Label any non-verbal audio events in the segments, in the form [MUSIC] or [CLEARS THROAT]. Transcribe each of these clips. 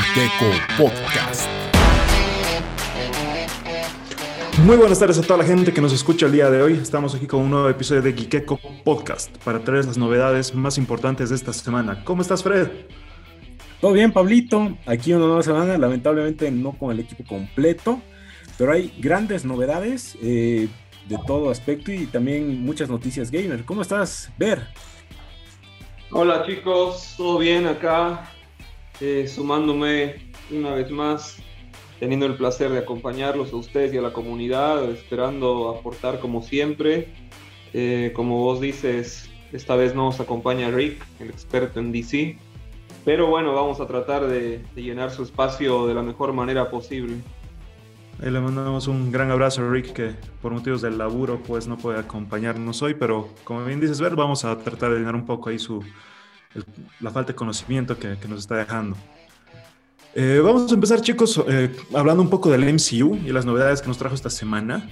Geeko Podcast. Muy buenas tardes a toda la gente que nos escucha el día de hoy. Estamos aquí con un nuevo episodio de Geeko Podcast para traer las novedades más importantes de esta semana. ¿Cómo estás, Fred? Todo bien, Pablito. Aquí una nueva semana, lamentablemente no con el equipo completo, pero hay grandes novedades eh, de todo aspecto y también muchas noticias gamer. ¿Cómo estás, Ver? Hola chicos, todo bien acá, eh, sumándome una vez más, teniendo el placer de acompañarlos a ustedes y a la comunidad, esperando aportar como siempre. Eh, como vos dices, esta vez no nos acompaña Rick, el experto en DC, pero bueno, vamos a tratar de, de llenar su espacio de la mejor manera posible. Ahí le mandamos un gran abrazo a Rick que por motivos del laburo pues no puede acompañarnos hoy, pero como bien dices, ver, vamos a tratar de llenar un poco ahí su, el- la falta de conocimiento que, que nos está dejando. Eh, vamos a empezar chicos eh, hablando un poco del MCU y las novedades que nos trajo esta semana.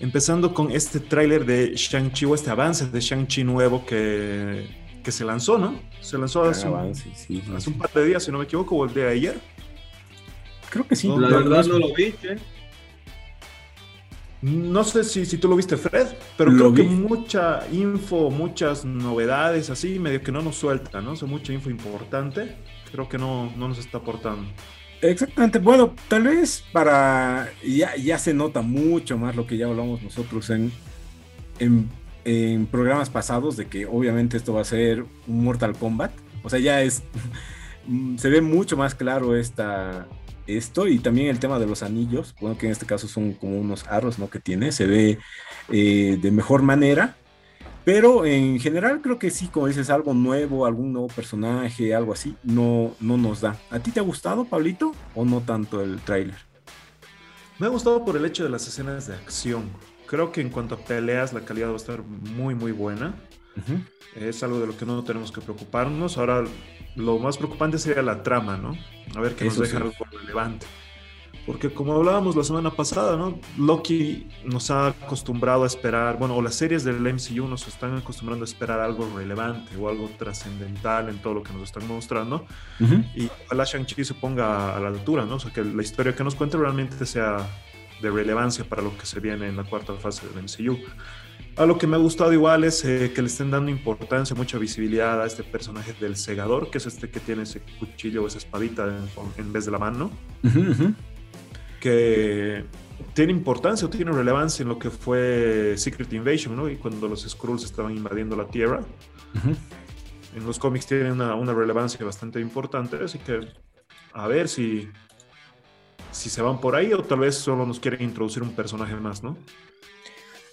Empezando con este tráiler de Shang-Chi o este avance de Shang-Chi nuevo que, que se lanzó, ¿no? Se lanzó hace, un- Avance, sí, sí, hace sí. un par de días, si no me equivoco, o el de ayer. Creo que sí. No, La verdad no lo viste. No sé si, si tú lo viste, Fred, pero Lo creo que mucha info, muchas novedades así, medio que no nos suelta, ¿no? O sea, mucha info importante, creo que no, no nos está aportando. Exactamente. Bueno, tal vez para. Ya, ya se nota mucho más lo que ya hablamos nosotros en, en, en programas pasados, de que obviamente esto va a ser un Mortal Kombat. O sea, ya es. [LAUGHS] se ve mucho más claro esta, esto y también el tema de los anillos, bueno, que en este caso son como unos aros, ¿no? Que tiene, se ve eh, de mejor manera. Pero en general creo que sí, como dices, algo nuevo, algún nuevo personaje, algo así, no, no nos da. ¿A ti te ha gustado, Pablito? ¿O no tanto el tráiler? Me ha gustado por el hecho de las escenas de acción. Creo que en cuanto a peleas, la calidad va a estar muy, muy buena. Es algo de lo que no tenemos que preocuparnos. Ahora, lo más preocupante sería la trama, ¿no? A ver qué nos deja sí. algo relevante. Porque como hablábamos la semana pasada, ¿no? Loki nos ha acostumbrado a esperar, bueno, o las series del MCU nos están acostumbrando a esperar algo relevante o algo trascendental en todo lo que nos están mostrando. Ujú. Y ojalá Shang-Chi se ponga a la altura, ¿no? O sea, que la historia que nos cuente realmente sea de relevancia para lo que se viene en la cuarta fase del MCU. A lo que me ha gustado igual es eh, que le estén dando importancia, mucha visibilidad a este personaje del segador, que es este que tiene ese cuchillo o esa espadita en, en vez de la mano, ujú. que tiene importancia o tiene relevancia en lo que fue Secret Invasion, ¿no? Y cuando los Skrulls estaban invadiendo la Tierra. En los cómics tiene una, una relevancia bastante importante, así que a ver si, si se van por ahí o tal vez solo nos quieren introducir un personaje más, ¿no?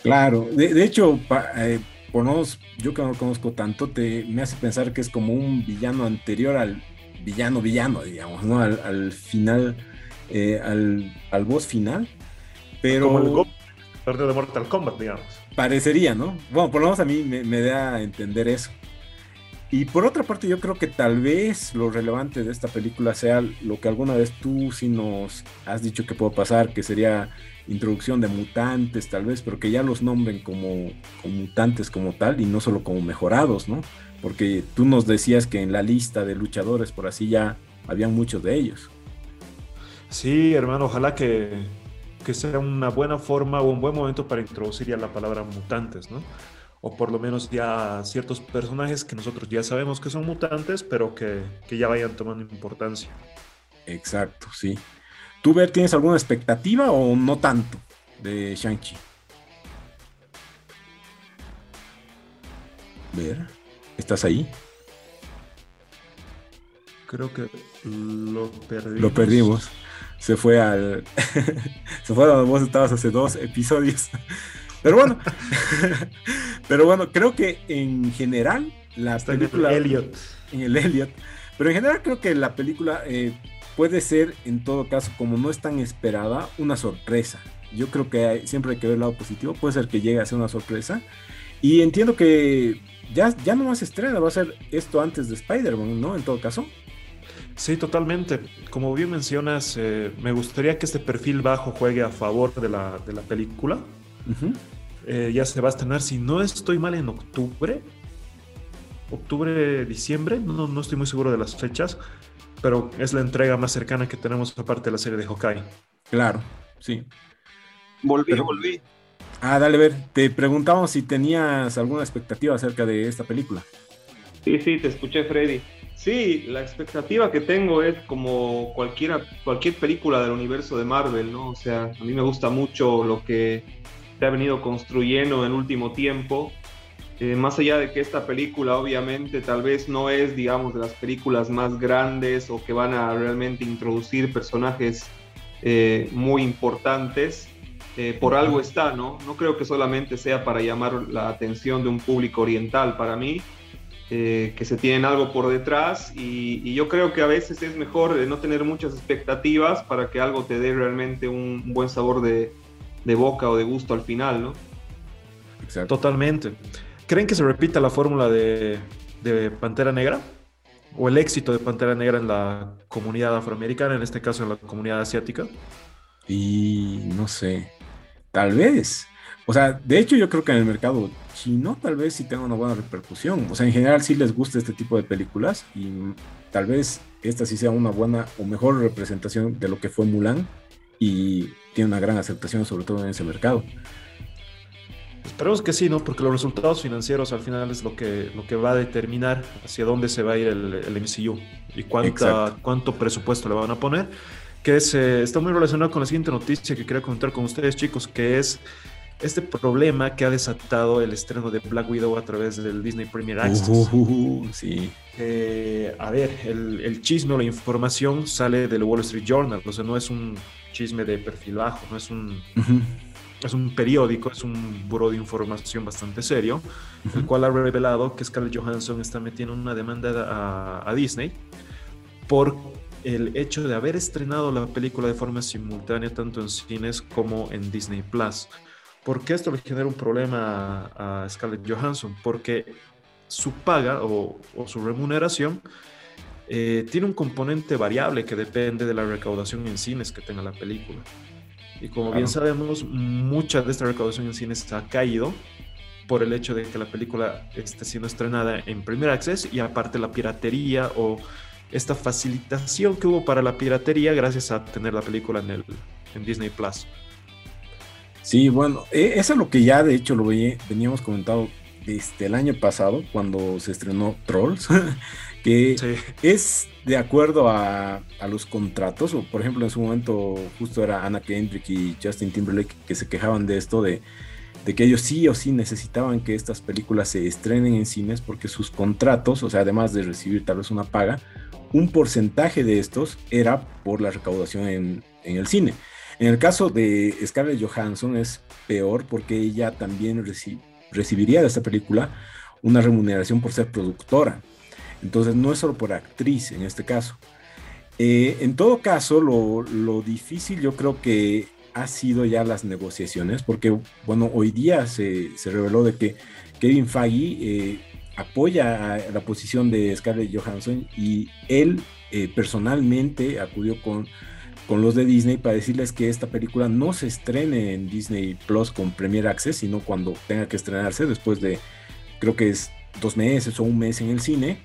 Claro, de, de hecho, pa- eh, por no- yo que no lo conozco tanto, te, me hace pensar que es como un villano anterior al villano villano, digamos, ¿no? Al, al final, eh, al, al boss final. Pero Como el parte de Mortal Kombat, digamos. parecería, ¿no? Bueno, por lo menos a mí me, me da a entender eso. Y por otra parte, yo creo que tal vez lo relevante de esta película sea lo que alguna vez tú sí nos has dicho que puede pasar, que sería introducción de mutantes, tal vez, pero que ya los nombren como, como mutantes como tal y no solo como mejorados, ¿no? Porque tú nos decías que en la lista de luchadores, por así ya habían muchos de ellos. Sí, hermano, ojalá que, que sea una buena forma o un buen momento para introducir ya la palabra mutantes, ¿no? O por lo menos ya ciertos personajes que nosotros ya sabemos que son mutantes, pero que, que ya vayan tomando importancia. Exacto, sí. ¿Tú, Ver, tienes alguna expectativa o no tanto de Shang-Chi? Ver, ¿estás ahí? Creo que lo perdimos. Lo perdimos. Se fue al. [LAUGHS] se fue a donde vos estabas hace dos episodios. Pero bueno. [LAUGHS] Pero bueno, creo que en general la Está en el película. Elliot. en el Elliot. Pero en general creo que la película eh, puede ser, en todo caso, como no es tan esperada, una sorpresa. Yo creo que hay- siempre hay que ver el lado positivo. Puede ser que llegue a ser una sorpresa. Y entiendo que ya, ya no más estrena, va a ser esto antes de Spider-Man, ¿no? En todo caso. Sí, totalmente. Como bien mencionas, eh, me gustaría que este perfil bajo juegue a favor de la, de la película. Eh, ya se va a estrenar, si no estoy mal, en octubre. Octubre, diciembre, no, no estoy muy seguro de las fechas. Pero es la entrega más cercana que tenemos aparte de la serie de Hawkeye. Claro, sí. Volví, volví. Ah, dale, ver, te preguntamos si tenías alguna expectativa acerca de esta película. Sí, sí, te escuché, Freddy. Sí, la expectativa que tengo es como cualquiera, cualquier película del universo de Marvel, ¿no? O sea, a mí me gusta mucho lo que se ha venido construyendo en el último tiempo. Eh, más allá de que esta película obviamente tal vez no es, digamos, de las películas más grandes o que van a realmente introducir personajes eh, muy importantes, eh, por algo está, ¿no? No creo que solamente sea para llamar la atención de un público oriental para mí, eh, que se tienen algo por detrás y, yo creo que a veces es mejor no tener muchas expectativas para que algo te dé realmente un, buen sabor de, boca o de gusto al final, ¿no? Totalmente. ¿Creen que se repita la fórmula de, Pantera Negra? ¿O el éxito de Pantera Negra en la comunidad afroamericana, en este caso en la comunidad asiática? Y no sé, tal vez. O sea, de hecho yo creo que en el mercado chino tal vez sí tenga una buena repercusión. O sea, en general sí les gusta este tipo de películas y tal vez esta sí sea una buena o mejor representación de lo que fue Mulan y tiene una gran aceptación sobre todo en ese mercado. Esperemos que sí, ¿no? Porque los resultados financieros al final es lo que, lo que va a determinar hacia dónde se va a ir el, el MCU y cuánta, cuánto presupuesto le van a poner. Que es, eh, está muy relacionado con la siguiente noticia que quería comentar con ustedes, chicos, que es este problema que ha desatado el estreno de Black Widow a través del Disney Premier Access. Uh, uh, uh, sí. Eh, a ver, el, el, chisme o la información sale del Wall Street Journal, o sea, no es un chisme de perfil bajo, no es un, es un periódico, es un buro de información bastante serio, el cual ha revelado que Scarlett Johansson está metiendo una demanda a, a Disney por el hecho de haber estrenado la película de forma simultánea tanto en cines como en Disney Plus. ¿Por qué esto le genera un problema a, Scarlett Johansson? Porque su paga o, su remuneración eh, tiene un componente variable que depende de la recaudación en cines que tenga la película. Y como bien sabemos, mucha de esta recaudación en cines ha caído por el hecho de que la película esté siendo estrenada en Premier Access y aparte la piratería o esta facilitación que hubo para la piratería gracias a tener la película en, el, en Disney Plus. Sí, bueno, eso es lo que ya de hecho lo veníamos comentado desde el año pasado, cuando se estrenó Trolls, [LAUGHS] que es de acuerdo a, los contratos, o por ejemplo en su momento justo era Anna Kendrick y Justin Timberlake que se quejaban de esto, de, de que ellos sí o sí necesitaban que estas películas se estrenen en cines porque sus contratos, o sea, además de recibir tal vez una paga, un porcentaje de estos era por la recaudación en, en el cine. En el caso de Scarlett Johansson es peor porque ella también recibiría de esta película una remuneración por ser productora. Entonces no es solo por actriz en este caso. Eh, en todo caso, lo, difícil yo creo que ha sido ya las negociaciones, porque bueno, hoy día se, reveló de que Kevin Feige eh, apoya la posición de Scarlett Johansson y él eh, personalmente acudió con con los de Disney para decirles que esta película no se estrene en Disney Plus con Premier Access, sino cuando tenga que estrenarse después de, creo que es dos meses o un mes en el cine.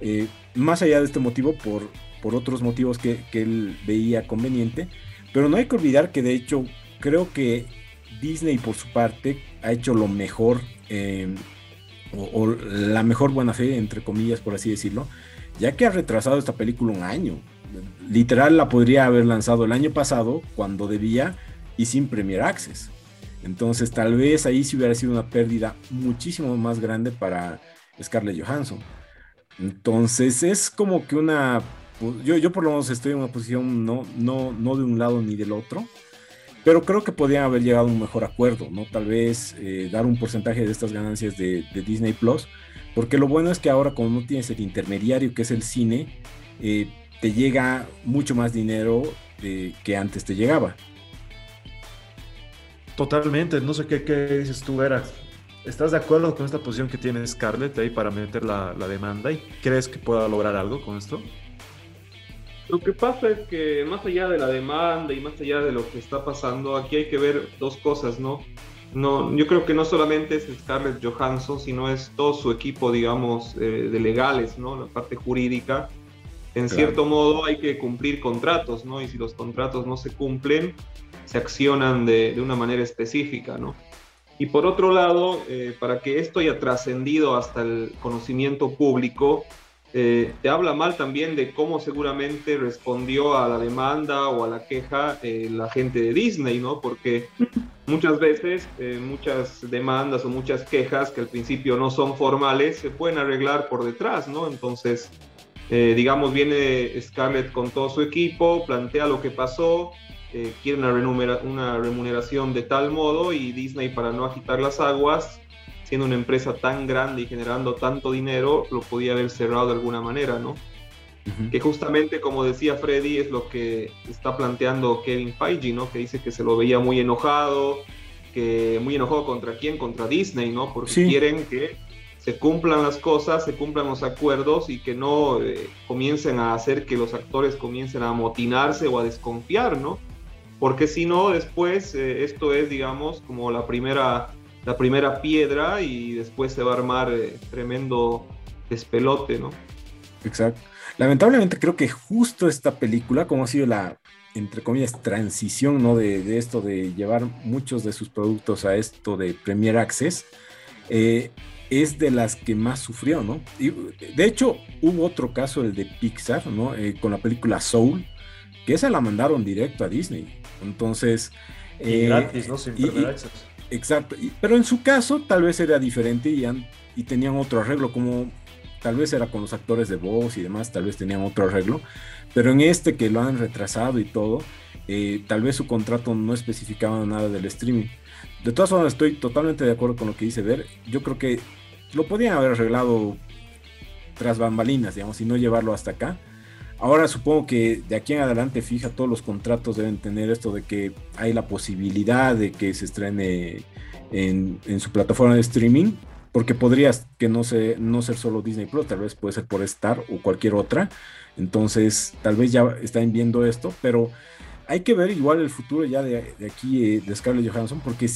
Eh, más allá de este motivo, por, por otros motivos que, él veía conveniente. Pero no hay que olvidar que de hecho creo que Disney por su parte ha hecho lo mejor em, o, o, la mejor buena fe, entre comillas, por así decirlo, ya que ha retrasado esta película un año literal la podría haber lanzado el año pasado cuando debía y sin Premier Access. Entonces tal vez ahí sí hubiera sido una pérdida muchísimo más grande para Scarlett Johansson. Entonces es como que una... Yo, yo por lo menos estoy en una posición no, no, no de un lado ni del otro, pero creo que podrían haber llegado a un mejor acuerdo, ¿no? Tal vez eh, dar un porcentaje de estas ganancias de, Disney Plus, porque lo bueno es que ahora como no tienes el intermediario que es el cine, eh, te llega mucho más dinero que antes te llegaba. Totalmente, no sé qué, dices tú, Vera. ¿Estás de acuerdo con esta posición que tiene Scarlett ahí para meter la, demanda y crees que pueda lograr algo con esto? Lo que pasa es que más allá de la demanda y más allá de lo que está pasando, aquí hay que ver dos cosas, ¿no? No, yo creo que no solamente es Scarlett Johansson, sino es todo su equipo, digamos, eh, de legales, ¿no? La parte jurídica en cierto modo hay que cumplir contratos, ¿no? Y si los contratos no se cumplen, se accionan de, de una manera específica, ¿no? Y por otro lado, eh, para que esto haya trascendido hasta el conocimiento público, eh, te habla mal también de cómo seguramente respondió a la demanda o a la queja eh, la gente de Disney, ¿no? Porque [LAUGHS] muchas veces muchas demandas o muchas quejas que al principio no son formales se pueden arreglar por detrás, ¿no? Entonces, digamos, viene Scarlett con todo su equipo, plantea lo que pasó, eh, quiere una, una remuneración de tal modo y Disney para no agitar las aguas, siendo una empresa tan grande y generando tanto dinero, lo podía haber cerrado de alguna manera, ¿no? Que justamente, como decía Freddy, es lo que está planteando Kevin Feige, ¿no? Que dice que se lo veía muy enojado, que muy enojado contra quién, contra Disney, ¿no? Porque quieren que se cumplan las cosas, se cumplan los acuerdos y que no eh, comiencen a hacer que los actores comiencen a amotinarse o a desconfiar, ¿no? Porque si no, después eh, esto es, digamos, como la primera, la primera piedra y después se va a armar eh, tremendo despelote, ¿no? Exacto. Lamentablemente creo que justo esta película, como ha sido la, entre comillas, transición, ¿no? De, esto de llevar muchos de sus productos a esto de Premier Access, eh, es de las que más sufrió, ¿no? Y, de hecho, hubo otro caso, el de Pixar, ¿no? con la película Soul, que esa la mandaron directo a Disney. Entonces... Y eh, gratis, ¿no? Sin Exacto. pero en su caso tal vez era diferente y, y tenían otro arreglo, como tal vez era con los actores de voz y demás, tal vez tenían otro arreglo. Pero en este que lo han retrasado y todo, eh, tal vez su contrato no especificaba nada del streaming. De todas formas, estoy totalmente de acuerdo con lo que dice Ver. Yo creo que lo podían haber arreglado tras bambalinas, digamos, y no llevarlo hasta acá. Ahora supongo que de aquí en adelante, fija, todos los contratos deben tener esto de que hay la posibilidad de que se estrene en, su plataforma de streaming, porque podría que no, se, no ser solo Disney Plus, tal vez puede ser por Star o cualquier otra. Entonces, tal vez ya están viendo esto, pero hay que ver igual el futuro ya de, aquí eh, de Scarlett Johansson, porque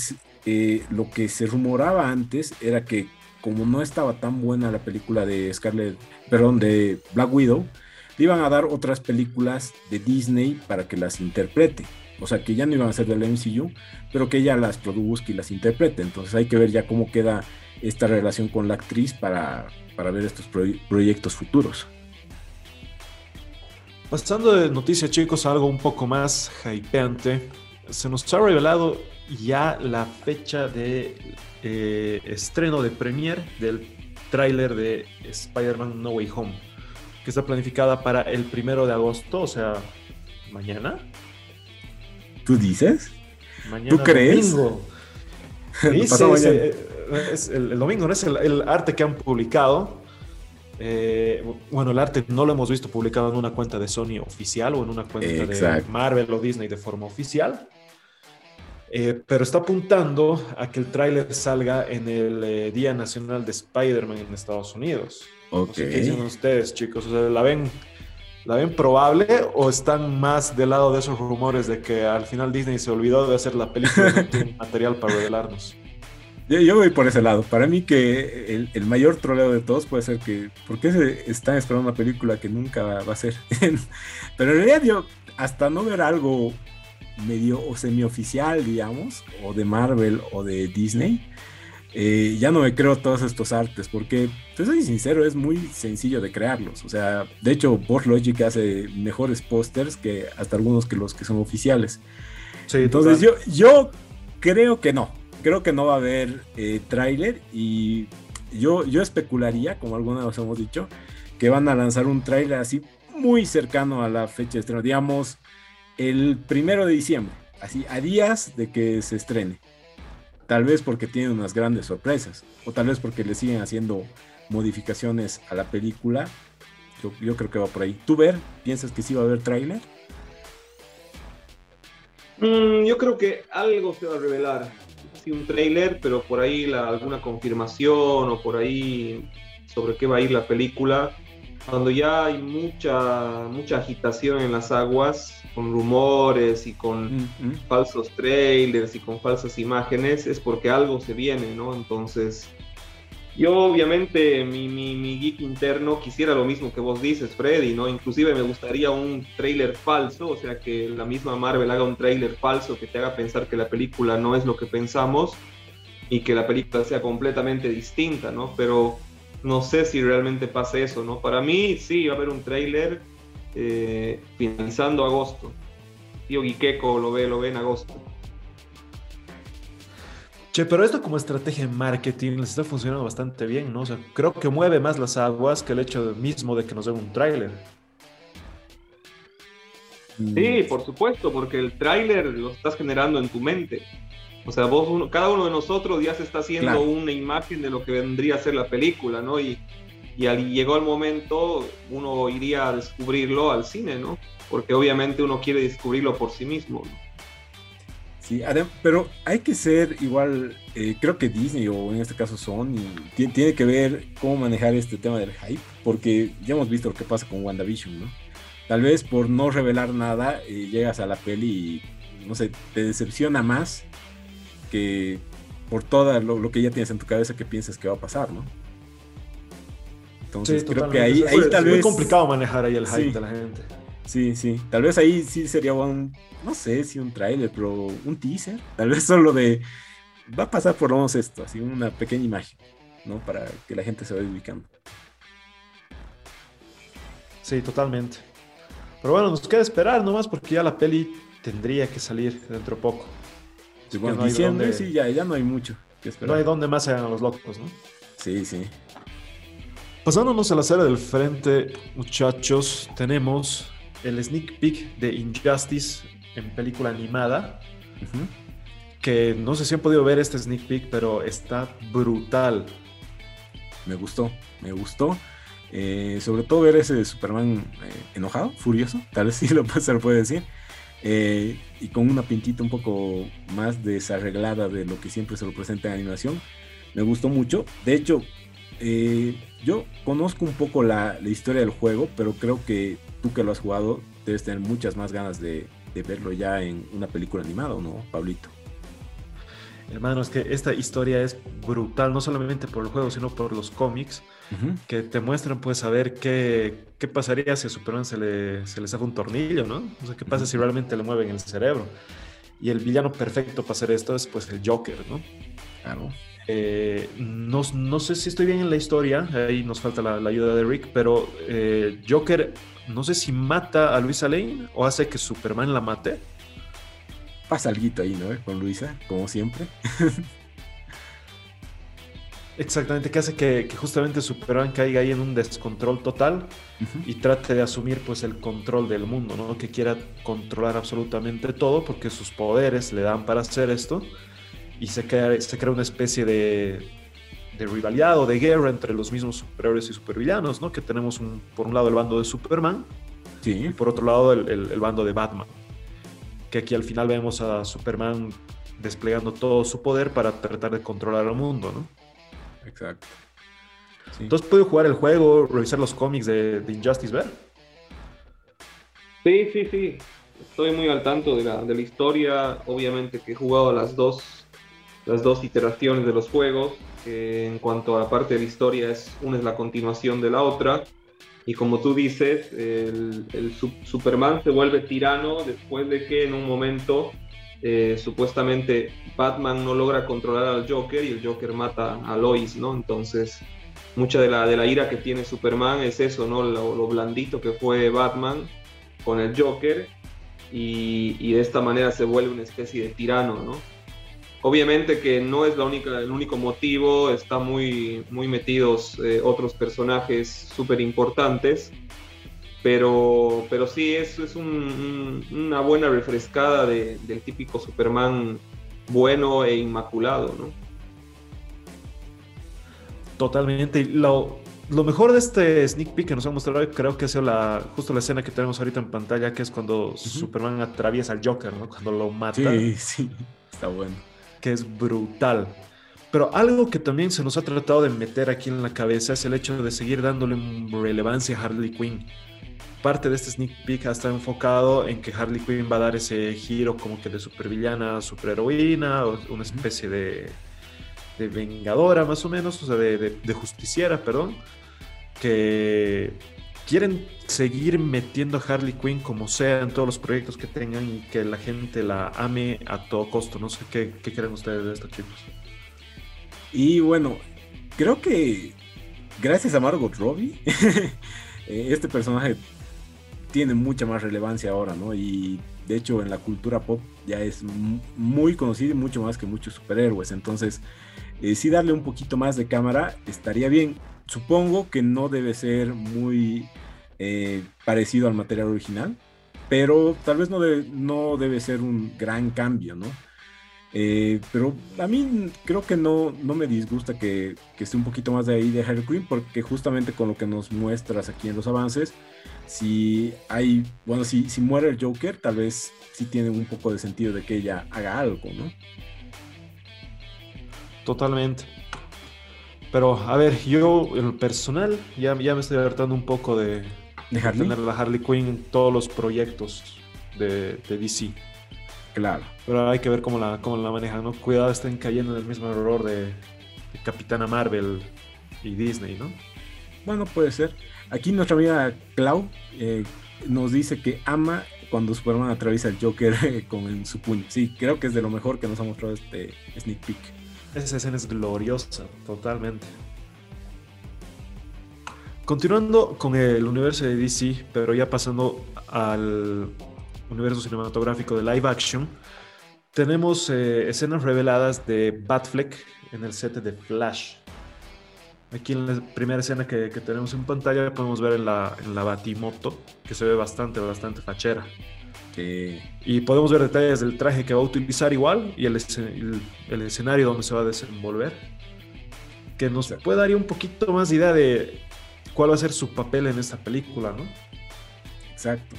eh, lo que se rumoraba antes era que como no estaba tan buena la película de Scarlett, perdón, de Black Widow, le iban a dar otras películas de Disney para que las interprete. O sea, que ya no iban a ser del MCU, pero que ella las produzca y las interprete. Entonces hay que ver ya cómo queda esta relación con la actriz para, para ver estos proyectos futuros. Pasando de noticias, chicos, algo un poco más hypeante. Se nos ha revelado ya la fecha de eh, estreno de premiere del tráiler de Spider-Man No Way Home que está planificada para el primero de agosto, o sea, mañana. ¿Tú dices? Mañana ¿Tú crees? Domingo. [LAUGHS] Dice, es, el, domingo, ¿no? Es el, arte que han publicado. Eh, bueno, el arte no lo hemos visto publicado en una cuenta de Sony oficial o en una cuenta de Marvel o Disney de forma oficial. Eh, pero está apuntando a que el tráiler salga en el eh, Día Nacional de Spider-Man en Estados Unidos. ¿Qué dicen ustedes, chicos? ¿la, ven, ¿La ven probable o están más del lado de esos rumores de que al final Disney se olvidó de hacer la película y no tiene [LAUGHS] material para revelarnos? Yo, voy por ese lado. Para mí que el, mayor troleo de todos puede ser que... ¿Por qué se están esperando una película que nunca va a ser? [LAUGHS] Pero en realidad yo, hasta no ver algo medio o semioficial, digamos, o de Marvel o de Disney, eh, ya no me creo todos estos artes, porque, te soy sincero, es muy sencillo de crearlos. O sea, de hecho, Boss Logic hace mejores pósters que hasta algunos que los que son oficiales. Entonces, yo, yo creo que no. Creo que no va a haber eh, tráiler y yo, yo especularía, como alguna vez hemos dicho, que van a lanzar un tráiler así muy cercano a la fecha de estreno, digamos el primero de diciembre, así a días de que se estrene. Tal vez porque tiene unas grandes sorpresas, o tal vez porque le siguen haciendo modificaciones a la película. Yo, creo que va por ahí. ¿Tú, Ver, piensas que sí va a haber tráiler? Mm, yo creo que algo se va a revelar. Sí, un tráiler, pero por ahí alguna confirmación o por ahí sobre qué va a ir la película. Cuando ya hay mucha, mucha agitación en las aguas, con rumores y con falsos trailers y con falsas imágenes, es porque algo se viene, ¿no? Entonces, Yo obviamente mi, mi, mi, geek interno quisiera lo mismo que vos dices, Freddy, ¿no? Inclusive me gustaría un trailer falso, o sea, que la misma Marvel haga un trailer falso que te haga pensar que la película no es lo que pensamos y que la película sea completamente distinta, ¿no? Pero no sé si realmente pase eso, ¿no? Para mí sí va a haber un trailer eh, finalizando agosto. Tío Guiqueco lo ve, lo ve en agosto. Che, pero esto como estrategia de marketing les está funcionando bastante bien, ¿no? O sea, creo que mueve más las aguas que el hecho mismo de que nos den un tráiler. Sí, por supuesto, porque el tráiler lo estás generando en tu mente. O sea, vos, cada uno de nosotros ya se está haciendo una imagen de lo que vendría a ser la película, ¿no? Y, y al, llegó el momento, uno iría a descubrirlo al cine, ¿no? Porque obviamente uno quiere descubrirlo por sí mismo, ¿no? Sí, pero hay que ser igual, eh, creo que Disney o en este caso Sony tiene que ver cómo manejar este tema del hype, porque ya hemos visto lo que pasa con WandaVision, ¿no? Tal vez por no revelar nada eh, llegas a la peli y, no sé, te decepciona más que por todo lo, que ya tienes en tu cabeza que piensas que va a pasar, ¿no? Entonces creo que ahí, tal vez... Es muy complicado manejar ahí el hype de la gente. Sí, sí. Tal vez ahí sí sería un, no sé si un trailer, pero un teaser. Tal vez solo de, va a pasar por lo menos esto, así una pequeña imagen, ¿no? Para que la gente se vaya ubicando. Sí, totalmente. Pero bueno, nos queda esperar nomás porque ya la peli tendría que salir dentro de poco. Sí, bueno, diciembre sí, ya, ya no hay mucho que esperar. No hay donde más se hagan los locos, ¿no? Sí, sí. Pasándonos a la serie del frente, muchachos, tenemos el sneak peek de Injustice en película animada. Que no sé si han podido ver este sneak peek, pero está brutal. Me gustó, me gustó. Eh, sobre todo ver ese Superman eh, enojado, furioso, tal vez sí lo, [LAUGHS] se lo puede decir. Eh, y con una pintita un poco más desarreglada de lo que siempre se lo presenta en animación. Me gustó mucho. De hecho, yo conozco un poco la, la, historia del juego, pero creo que tú que lo has jugado, debes tener muchas más ganas de, verlo ya en una película animada, ¿no, Pablito? Hermano, es que esta historia es brutal, no solamente por el juego, sino por los cómics, que te muestran, pues, saber qué, qué pasaría si a Superman se le, se le un tornillo, ¿no? O sea, qué pasa si realmente le mueven el cerebro. Y el villano perfecto para hacer esto es, pues, el Joker, ¿no? Claro. Eh, no, no, sé si estoy bien en la historia, ahí nos falta la, ayuda de Rick, pero eh, Joker no sé si mata a Luisa Lane o hace que Superman la mate. Pasa algo ahí, ¿no? Con Luisa, como siempre. [LAUGHS] Exactamente, que hace que, justamente Superman caiga ahí en un descontrol total y trate de asumir pues el control del mundo, ¿no? Que quiera controlar absolutamente todo porque sus poderes le dan para hacer esto y se crea, se crea una especie de, de rivalidad o de guerra entre los mismos superhéroes y supervillanos, ¿no? Que tenemos por un lado el bando de Superman y por otro lado el, bando de Batman. Que aquí al final vemos a Superman desplegando todo su poder para tratar de controlar el mundo, ¿no? Exacto. Entonces, ¿puedo jugar el juego, revisar los cómics de, Injustice, ver? Sí, sí, sí. Estoy muy al tanto de la, de la historia. Obviamente que he jugado las dos, las dos iteraciones de los juegos en cuanto a la parte de la historia es una es la continuación de la otra y como tú dices el, Superman se vuelve tirano después de que en un momento eh, supuestamente Batman no logra controlar al Joker y el Joker mata a Lois, ¿no? Entonces mucha de la, de la ira que tiene Superman es eso, ¿no? Lo, blandito que fue Batman con el Joker y, y de esta manera se vuelve una especie de tirano, ¿no? Obviamente que no es la única, el único motivo, está muy, muy metidos eh, otros personajes súper importantes, pero, pero sí, es, es una buena refrescada del típico Superman bueno e inmaculado, ¿no? Totalmente. Lo, lo mejor de este sneak peek que nos ha mostrado creo que ha sido la, justo la escena que tenemos ahorita en pantalla, que es cuando Superman atraviesa al Joker, ¿no? Cuando lo mata. Sí, sí, está bueno que es brutal. Pero algo que también se nos ha tratado de meter aquí en la cabeza es el hecho de seguir dándole relevancia a Harley Quinn. Parte de este sneak peek está enfocado en que Harley Quinn va a dar ese giro como que de supervillana a superheroína, o una especie de, de vengadora más o menos, o sea, de, de justiciera, perdón, que quieren seguir metiendo a Harley Quinn como sea en todos los proyectos que tengan y que la gente la ame a todo costo. No sé qué, qué creen ustedes de esto, chicos. Y bueno, creo que gracias a Margot Robbie, [LAUGHS] eh, este personaje tiene mucha más relevancia ahora, ¿no? Y de hecho en la cultura pop ya es muy conocido y mucho más que muchos superhéroes. Entonces, eh, sí darle un poquito más de cámara estaría bien. Supongo que no debe ser muy eh, parecido al material original, pero tal vez no, no debe ser un gran cambio, ¿no? Eh, pero a mí creo que no, no me disgusta que, que, esté un poquito más de ahí de Harley Quinn, porque justamente con lo que nos muestras aquí en los avances, si hay, bueno, si, si muere el Joker, tal vez sí tiene un poco de sentido de que ella haga algo, ¿no? Totalmente. Pero, a ver, yo en lo personal ya, ya me estoy hartando un poco de, ¿De tener la Harley Quinn en todos los proyectos de, de DC. Claro. Pero hay que ver cómo la, cómo la manejan, ¿no? Cuidado, estén cayendo en el mismo error de, Capitana Marvel y Disney, ¿no? Bueno, puede ser. Aquí nuestra amiga Clau eh, nos dice que ama cuando Superman atraviesa el Joker [LAUGHS] con su puño. Sí, creo que es de lo mejor que nos ha mostrado este sneak peek. Esa escena es gloriosa, totalmente. Continuando con el universo de DC, pero ya pasando al universo cinematográfico de live action, tenemos eh, escenas reveladas de Batfleck en el set de Flash. Aquí en la primera escena que, tenemos en pantalla podemos ver en la, en la Batimoto, que se ve bastante, bastante fachera. Y podemos ver detalles del traje que va a utilizar igual y el, el, escenario donde se va a desenvolver. Que nos puede dar un poquito más idea de cuál va a ser su papel en esta película, ¿no? Exacto.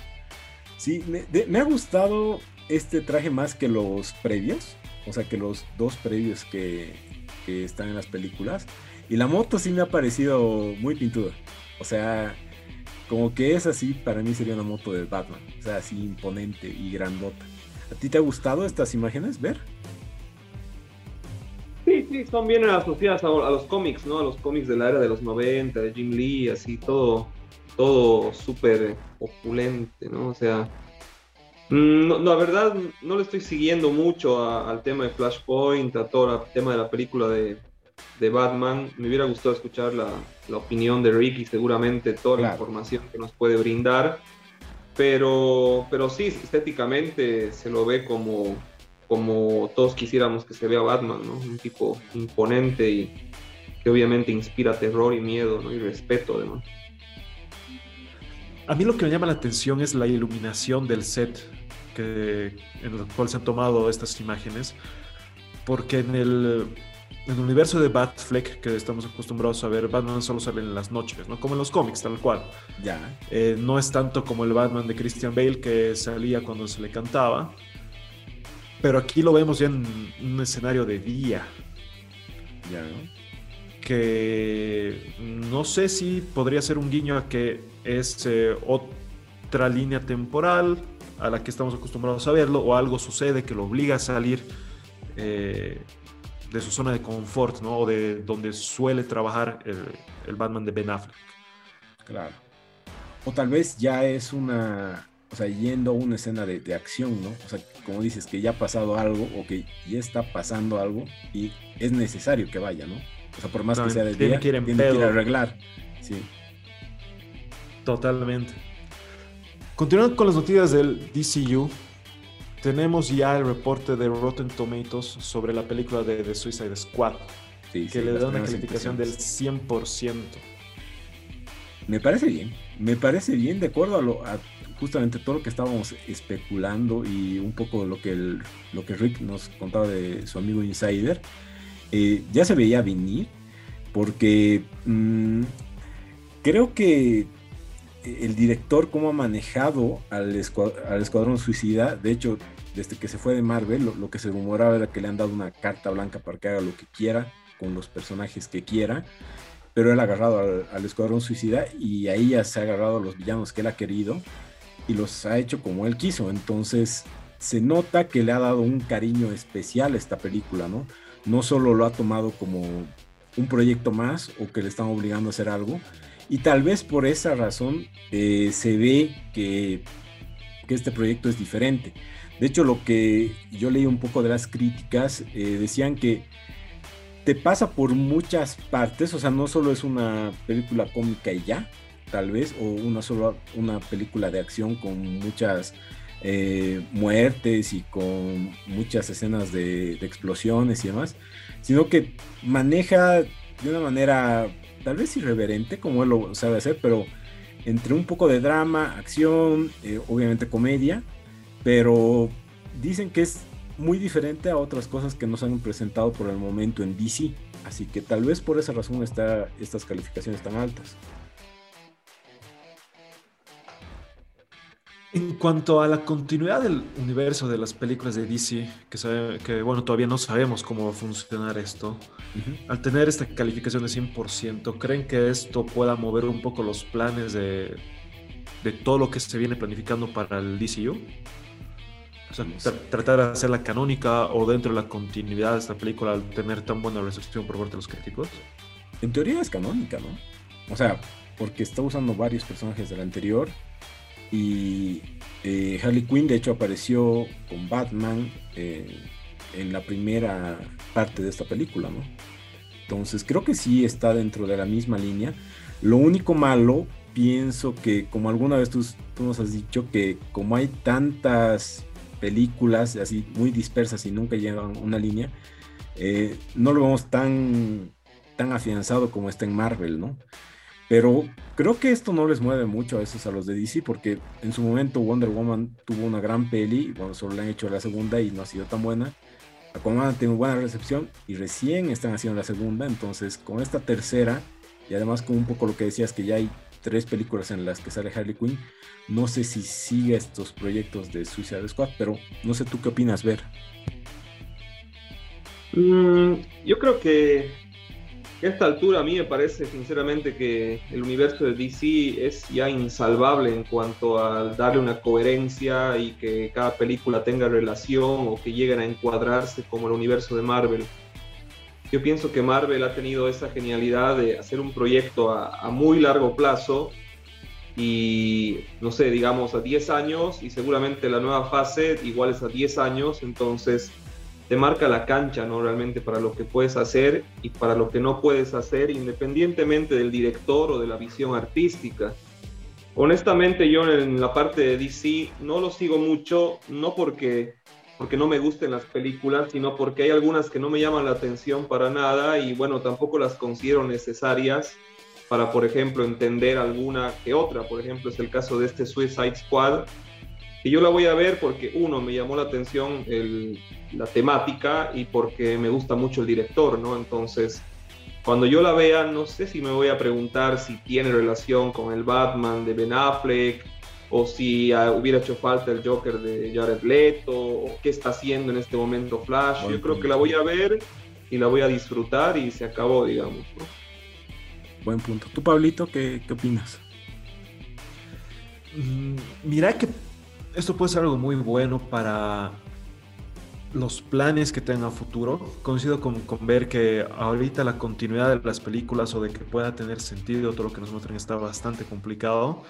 Sí, me, ha gustado este traje más que los previos, o sea, que los dos previos que, están en las películas. Y la moto sí me ha parecido muy pintuda. O sea, como que es así, para mí sería una moto de Batman. O sea, así imponente y grandota. ¿A ti te ha gustado estas imágenes ver? Sí, sí, son bien asociadas a, los cómics, ¿no? A los cómics de la era de los 90, de Jim Lee, así todo todo súper opulente, ¿no? O sea, mm, no, la verdad no le estoy siguiendo mucho al tema de Flashpoint, a todo el tema de la película de, Batman. Me hubiera gustado escuchar la, opinión de Ricky, seguramente toda la información que nos puede brindar. Pero, pero sí, estéticamente se lo ve como, como todos quisiéramos que se vea Batman, ¿no? Un tipo imponente y que obviamente inspira terror y miedo, ¿no? Y respeto, además. A mí lo que me llama la atención es la iluminación del set que, en el cual se han tomado estas imágenes, porque en el, en el universo de Batfleck, que estamos acostumbrados a ver, Batman solo sale en las noches, ¿no? Como en los cómics, tal cual. Ya. Eh, no es tanto como el Batman de Christian Bale, que salía cuando se le cantaba, pero aquí lo vemos ya en un escenario de día. Ya, ¿no? que no sé si podría ser un guiño a que es eh, otra línea temporal a la que estamos acostumbrados a verlo o algo sucede que lo obliga a salir eh, de su zona de confort, ¿no? O de donde suele trabajar el, Batman de Ben Affleck. Claro. O tal vez ya es una, o sea, yendo a una escena de, de, acción, ¿no? O sea, como dices, que ya ha pasado algo o que ya está pasando algo y es necesario que vaya, ¿no? O sea, por más que sea de día, tiene que ir arreglar. Sí. Totalmente. Continuando con las noticias del DCU, tenemos ya el reporte de Rotten Tomatoes sobre la película de The Suicide Squad, que le da una calificación del 100%. Me parece bien, me parece bien de acuerdo a, lo, a justamente todo lo que estábamos especulando y un poco lo que, lo que Rick nos contaba de su amigo Insider. Eh, ya se veía venir, porque mm, creo que el director, cómo ha manejado al, Escuadrón Suicida, de hecho, desde que se fue de Marvel, lo, que se rumoraba era que le han dado una carta blanca para que haga lo que quiera con los personajes que quiera, pero él ha agarrado al, al Escuadrón Suicida y ahí ya se ha agarrado a los villanos que él ha querido y los ha hecho como él quiso. Entonces, se nota que le ha dado un cariño especial a esta película, ¿no? no solo lo ha tomado como un proyecto más o que le están obligando a hacer algo. Y tal vez por esa razón eh, se ve que, que, este proyecto es diferente. De hecho, lo que yo leí un poco de las críticas, eh, decían que te pasa por muchas partes, o sea, no solo es una película cómica y ya, tal vez, o una solo una película de acción con muchas eh, muertes y con muchas escenas de, explosiones y demás, sino que maneja de una manera tal vez irreverente, como él lo sabe hacer, pero entre un poco de drama, acción, eh, obviamente comedia, pero dicen que es muy diferente a otras cosas que nos han presentado por el momento en DC. Así que tal vez por esa razón está estas calificaciones tan altas. En cuanto a la continuidad del universo de las películas de DC, que, que bueno, todavía no sabemos cómo va a funcionar esto, al tener esta calificación de 100%, ¿creen que esto pueda mover un poco los planes de, de todo lo que se viene planificando para el DCU? Tratar de hacerla canónica o dentro de la continuidad de esta película al tener tan buena recepción por parte de los críticos? En teoría es canónica, ¿no? O sea, porque está usando varios personajes del anterior y eh, Harley Quinn de hecho apareció con Batman eh, en la primera parte de esta película, ¿no? Entonces creo que sí está dentro de la misma línea. Lo único malo, pienso que como alguna vez tú, tú nos has dicho que como hay tantas películas así muy dispersas y nunca llegan a una línea, eh, no lo vemos tan, tan afianzado como está en Marvel, ¿no? Pero creo que esto no les mueve mucho a esos a los de DC porque en su momento Wonder Woman tuvo una gran peli, bueno, solo le han hecho la segunda y no ha sido tan buena. Aquaman tiene buena recepción y recién están haciendo la segunda, entonces con esta tercera y además con un poco lo que decías que ya hay tres películas en las que sale Harley Quinn. No sé si sigue estos proyectos de Suicide Squad, pero no sé tú qué opinas, Ver. Mm, yo creo que a esta altura a mí me parece sinceramente que el universo de DC es ya insalvable en cuanto a darle una coherencia y que cada película tenga relación o que lleguen a encuadrarse como el universo de Marvel. Yo pienso que Marvel ha tenido esa genialidad de hacer un proyecto a, muy largo plazo y, no sé, digamos a 10 años y seguramente la nueva fase igual es a 10 años, entonces te marca la cancha, ¿no? Realmente para lo que puedes hacer y para lo que no puedes hacer, independientemente del director o de la visión artística. Honestamente, yo en la parte de DC no lo sigo mucho, no porque porque no me gusten las películas, sino porque hay algunas que no me llaman la atención para nada y bueno, tampoco las considero necesarias para, por ejemplo, entender alguna que otra. Por ejemplo, es el caso de este Suicide Squad, y yo la voy a ver porque, uno, me llamó la atención la temática y porque me gusta mucho el director, ¿no? Entonces, cuando yo la vea, no sé si me voy a preguntar si tiene relación con el Batman de Ben Affleck o si ah, hubiera hecho falta el Joker de Jared Leto, o qué está haciendo en este momento Flash. Yo creo que la voy a ver y la voy a disfrutar y se acabó, digamos. Buen punto. ¿Tú, Pablito, qué, qué opinas? Mm, mira que esto puede ser algo muy bueno para los planes que tenga futuro. Coincido con, con, ver que ahorita la continuidad de las películas o de que pueda tener sentido todo lo que nos muestran está bastante complicado.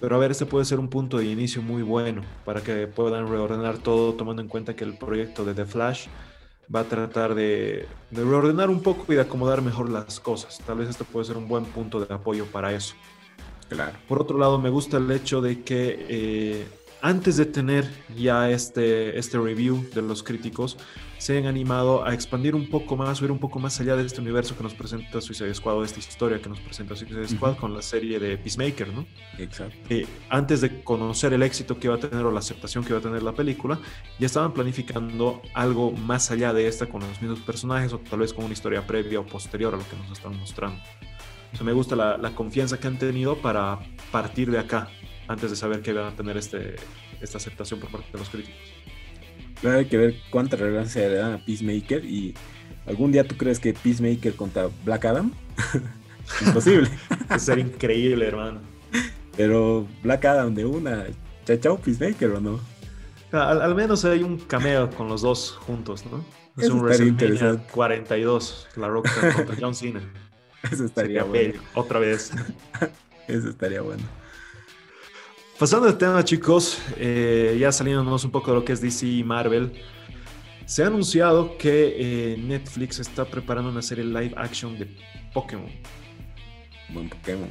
Pero a ver, este puede ser un punto de inicio muy bueno para que puedan reordenar todo tomando en cuenta que el proyecto de The Flash va a tratar de, de reordenar un poco y de acomodar mejor las cosas. Tal vez esto puede ser un buen punto de apoyo para eso. Claro. Por otro lado, me gusta el hecho de que eh, antes de tener ya este, este review de los críticos, se han animado a expandir un poco más, o ir un poco más allá de este universo que nos presenta Suicide Squad, o esta historia que nos presenta Suicide Squad con la serie de Peacemaker, ¿no? Exacto. Eh, antes de conocer el éxito que iba a tener o la aceptación que iba a tener la película, ya estaban planificando algo más allá de esta con los mismos personajes o tal vez con una historia previa o posterior a lo que nos están mostrando. O sea, me gusta la, la confianza que han tenido para partir de acá antes de saber que iban a tener este, esta aceptación por parte de los críticos. Claro, hay que ver cuánta relevancia le dan a Peacemaker y algún día tú crees que Peacemaker contra Black Adam? [LAUGHS] Imposible. [LAUGHS] Sería increíble, hermano. Pero Black Adam de una, chao chao Peacemaker o no? Al, al, menos hay un cameo con los dos juntos, ¿no? Es un WrestleMania 42, La Roca contra John Cena. [LAUGHS] Eso estaría bueno. Otra vez. Eso estaría bueno. Pasando de tema, chicos, eh, ya saliéndonos un poco de lo que es DC y Marvel, se ha anunciado que eh, Netflix está preparando una serie live action de Pokémon. Buen Pokémon.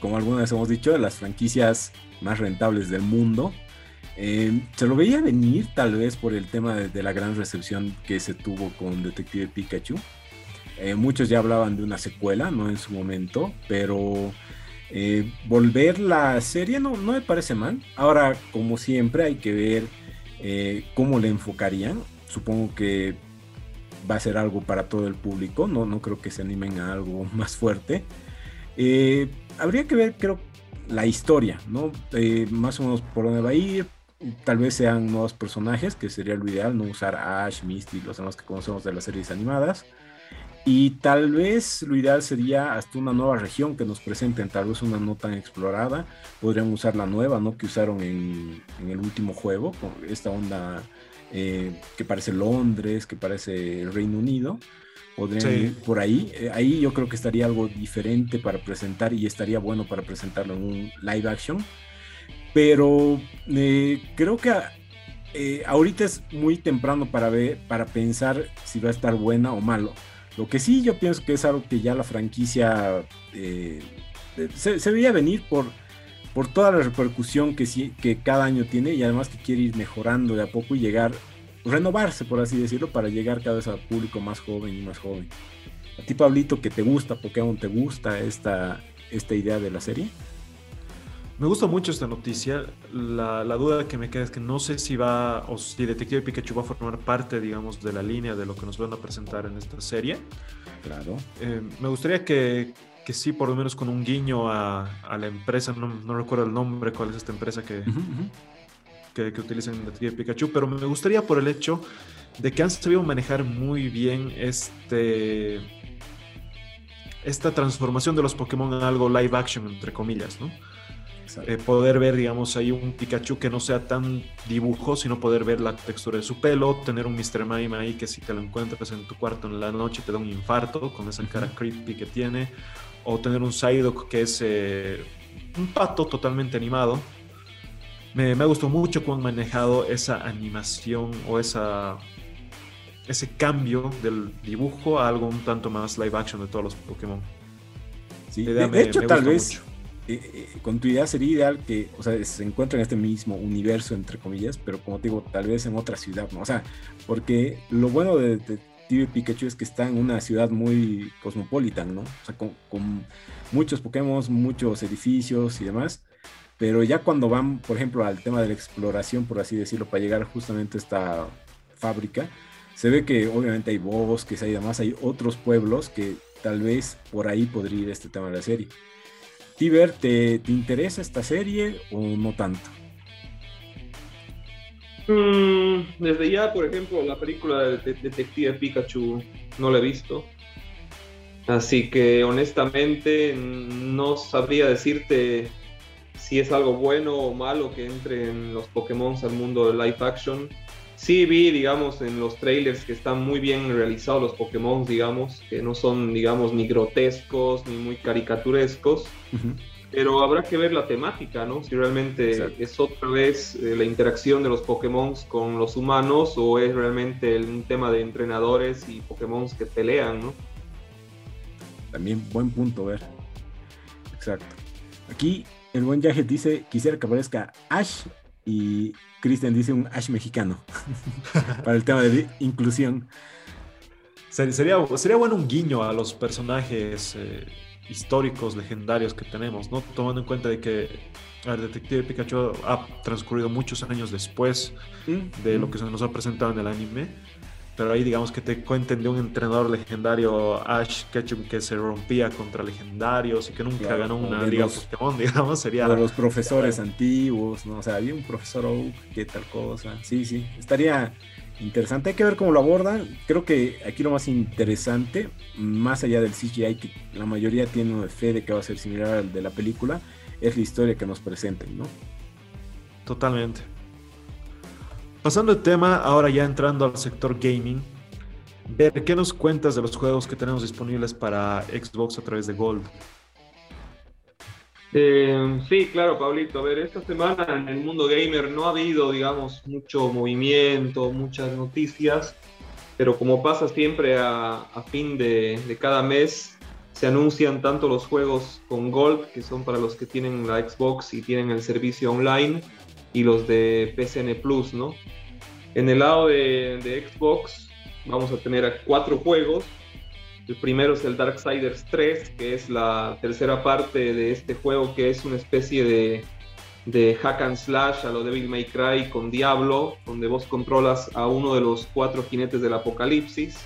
como alguna vez hemos dicho, de las franquicias más rentables del mundo. Eh, se lo veía venir tal vez por el tema de, la gran recepción que se tuvo con Detective Pikachu. Muchos ya hablaban de una secuela, no en su momento, pero eh, volver la serie no, no me parece mal. Ahora, como siempre, hay que ver cómo le enfocarían. Supongo que va a ser algo para todo el público, no, no creo que se animen a algo [LAUGHS] más fuerte. habría que ver, creo, la historia, ¿no? más o menos por dónde va a ir, tal vez sean nuevos personajes, que sería lo ideal, no usar Ash, Misty, los demás que conocemos de las series animadas. Y tal vez lo ideal sería hasta una nueva región que nos presenten, tal vez una no tan explorada. Podrían usar la nueva, ¿no? Que usaron en, el último juego, con esta onda eh, que parece Londres, que parece el Reino Unido. Podrían ir por ahí. Eh, ahí yo creo que estaría algo diferente para presentar y estaría bueno para presentarlo en un live action pero eh, creo que ahorita es muy temprano para ver, para pensar si va a estar buena o malo. Lo que sí yo pienso que es algo que ya la franquicia eh, se, se, veía venir por, por toda la repercusión que, sí, que cada año tiene y además que quiere ir mejorando de a poco y llegar, renovarse por así decirlo, para llegar cada vez al público más joven y más joven. A ti Pablito, que te gusta Pokémon, ¿te gusta esta, esta idea de la serie? Me gusta mucho esta noticia. La, duda que me queda es que no sé si va o si Detective Pikachu va a formar parte, digamos, de la línea de lo que nos van a presentar en esta serie. Claro. Eh, me gustaría que, que, sí, por lo menos con un guiño a, la empresa, no, recuerdo el nombre, cuál es esta empresa que, que, que utiliza Detective Pikachu, pero me gustaría por el hecho de que han sabido manejar muy bien este esta transformación de los Pokémon en algo live action, entre comillas, ¿no? Eh, poder ver, digamos, ahí un Pikachu que no sea tan dibujo, sino poder ver la textura de su pelo, tener un Mr. Mime ahí que si te lo encuentras en tu cuarto en la noche te da un infarto con esa cara creepy que tiene, o tener un Psyduck que es eh, un pato totalmente animado. Me, me gustó mucho cómo han manejado esa animación o esa, ese cambio del dibujo a algo un tanto más live action de todos los Pokémon. Sí, de, hecho, tal vez eh, eh, con tu idea sería ideal que, o sea, se encuentre en este mismo universo, entre comillas, pero como te digo, tal vez en otra ciudad, ¿no? O sea, porque lo bueno de, de Pikachu es que está en una ciudad muy cosmopolita, ¿no? O sea, con, muchos Pokémon, muchos edificios y demás, pero ya cuando van, por ejemplo, al tema de la exploración, por así decirlo, para llegar justamente a esta fábrica, se ve que obviamente hay bosques, hay demás, hay otros pueblos que tal vez por ahí podría ir este tema de la serie. Tiber, ¿te, interesa esta serie o no tanto? Mm, desde ya, por ejemplo, la película de, Detective Pikachu no la he visto. Así que honestamente no sabría decirte si es algo bueno o malo que entren los Pokémon al mundo de live action sí vi, digamos, en los trailers que están muy bien realizados los Pokémon, digamos, que no son, digamos, ni grotescos ni muy caricaturescos. Pero habrá que ver la temática, ¿no? Si realmente es otra vez eh, la interacción de los Pokémon con los humanos o es realmente un tema de entrenadores y Pokémon que pelean, ¿no? También buen punto ver. Exacto. Aquí el buen Yajet dice, quisiera que aparezca Ash y Cristian dice un Ash mexicano [LAUGHS] para el tema de inclusión. Sería, sería bueno un guiño a los personajes eh, históricos, legendarios que tenemos, ¿no? Tomando en cuenta de que el Detective Pikachu ha transcurrido muchos años después mm, de lo mm. que se nos ha presentado en el anime pero ahí digamos que te cuenten de un entrenador legendario Ash Ketchum que se rompía contra legendarios y que nunca ganó una liga Pokémon, [LAUGHS] digamos, sería... De los profesores antiguos, ¿no? O sea, había un profesor Oak, qué tal cosa. Sí, sí, estaría interesante. Hay que ver cómo lo abordan. Creo que aquí lo más interesante, más allá del CGI, que la mayoría tiene fe de que va a ser similar al de la película, es la historia que nos presenten, ¿no? Totalmente. Pasando el tema, ahora ya entrando al sector gaming, Ver, ¿qué nos cuentas de los juegos que tenemos disponibles para Xbox a través de Gold? Eh, sí, claro, Pablito. A ver, esta semana en el mundo gamer no ha habido, digamos, mucho movimiento, muchas noticias, pero como pasa siempre a, fin de, de, cada mes, se anuncian tanto los juegos con Gold, que son para los que tienen la Xbox y tienen el servicio online, y los de PCN Plus, ¿no? En el lado de, de Xbox vamos a tener cuatro juegos el primero es el Darksiders 3, que es la tercera parte de este juego, que es una especie de, de hack and slash a lo Devil May Cry con Diablo, donde vos controlas a uno de los cuatro jinetes del apocalipsis.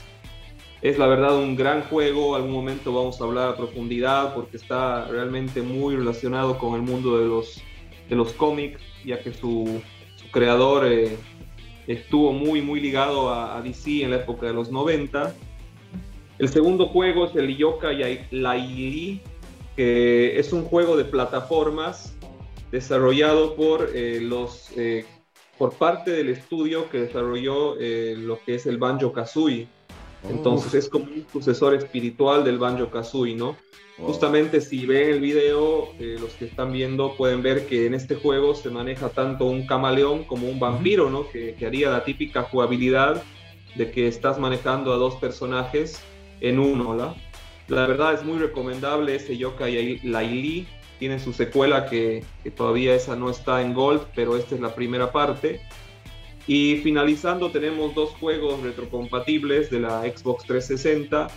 Es la verdad un gran juego, algún momento vamos a hablar a profundidad porque está realmente muy relacionado con el mundo de los, de los cómics, ya que su, creador eh, estuvo muy, muy ligado a, DC en la época de los 90 el segundo juego es el Yoka Laili, que es un juego de plataformas desarrollado por eh, los eh, por parte del estudio que desarrolló lo que es el Banjo Kazooie. Entonces es como un sucesor espiritual del Banjo Kazooie, ¿no? Justamente si ven el video, los que están viendo pueden ver que en este juego se maneja tanto un camaleón como un vampiro, ¿no? Que, que haría la típica jugabilidad de que estás manejando a dos personajes en uno, ¿la? La verdad es muy recomendable ese Yokai Laili. Tiene su secuela que, todavía esa no está en Gold, pero esta es la primera parte. Y finalizando tenemos dos juegos retrocompatibles de la Xbox 360.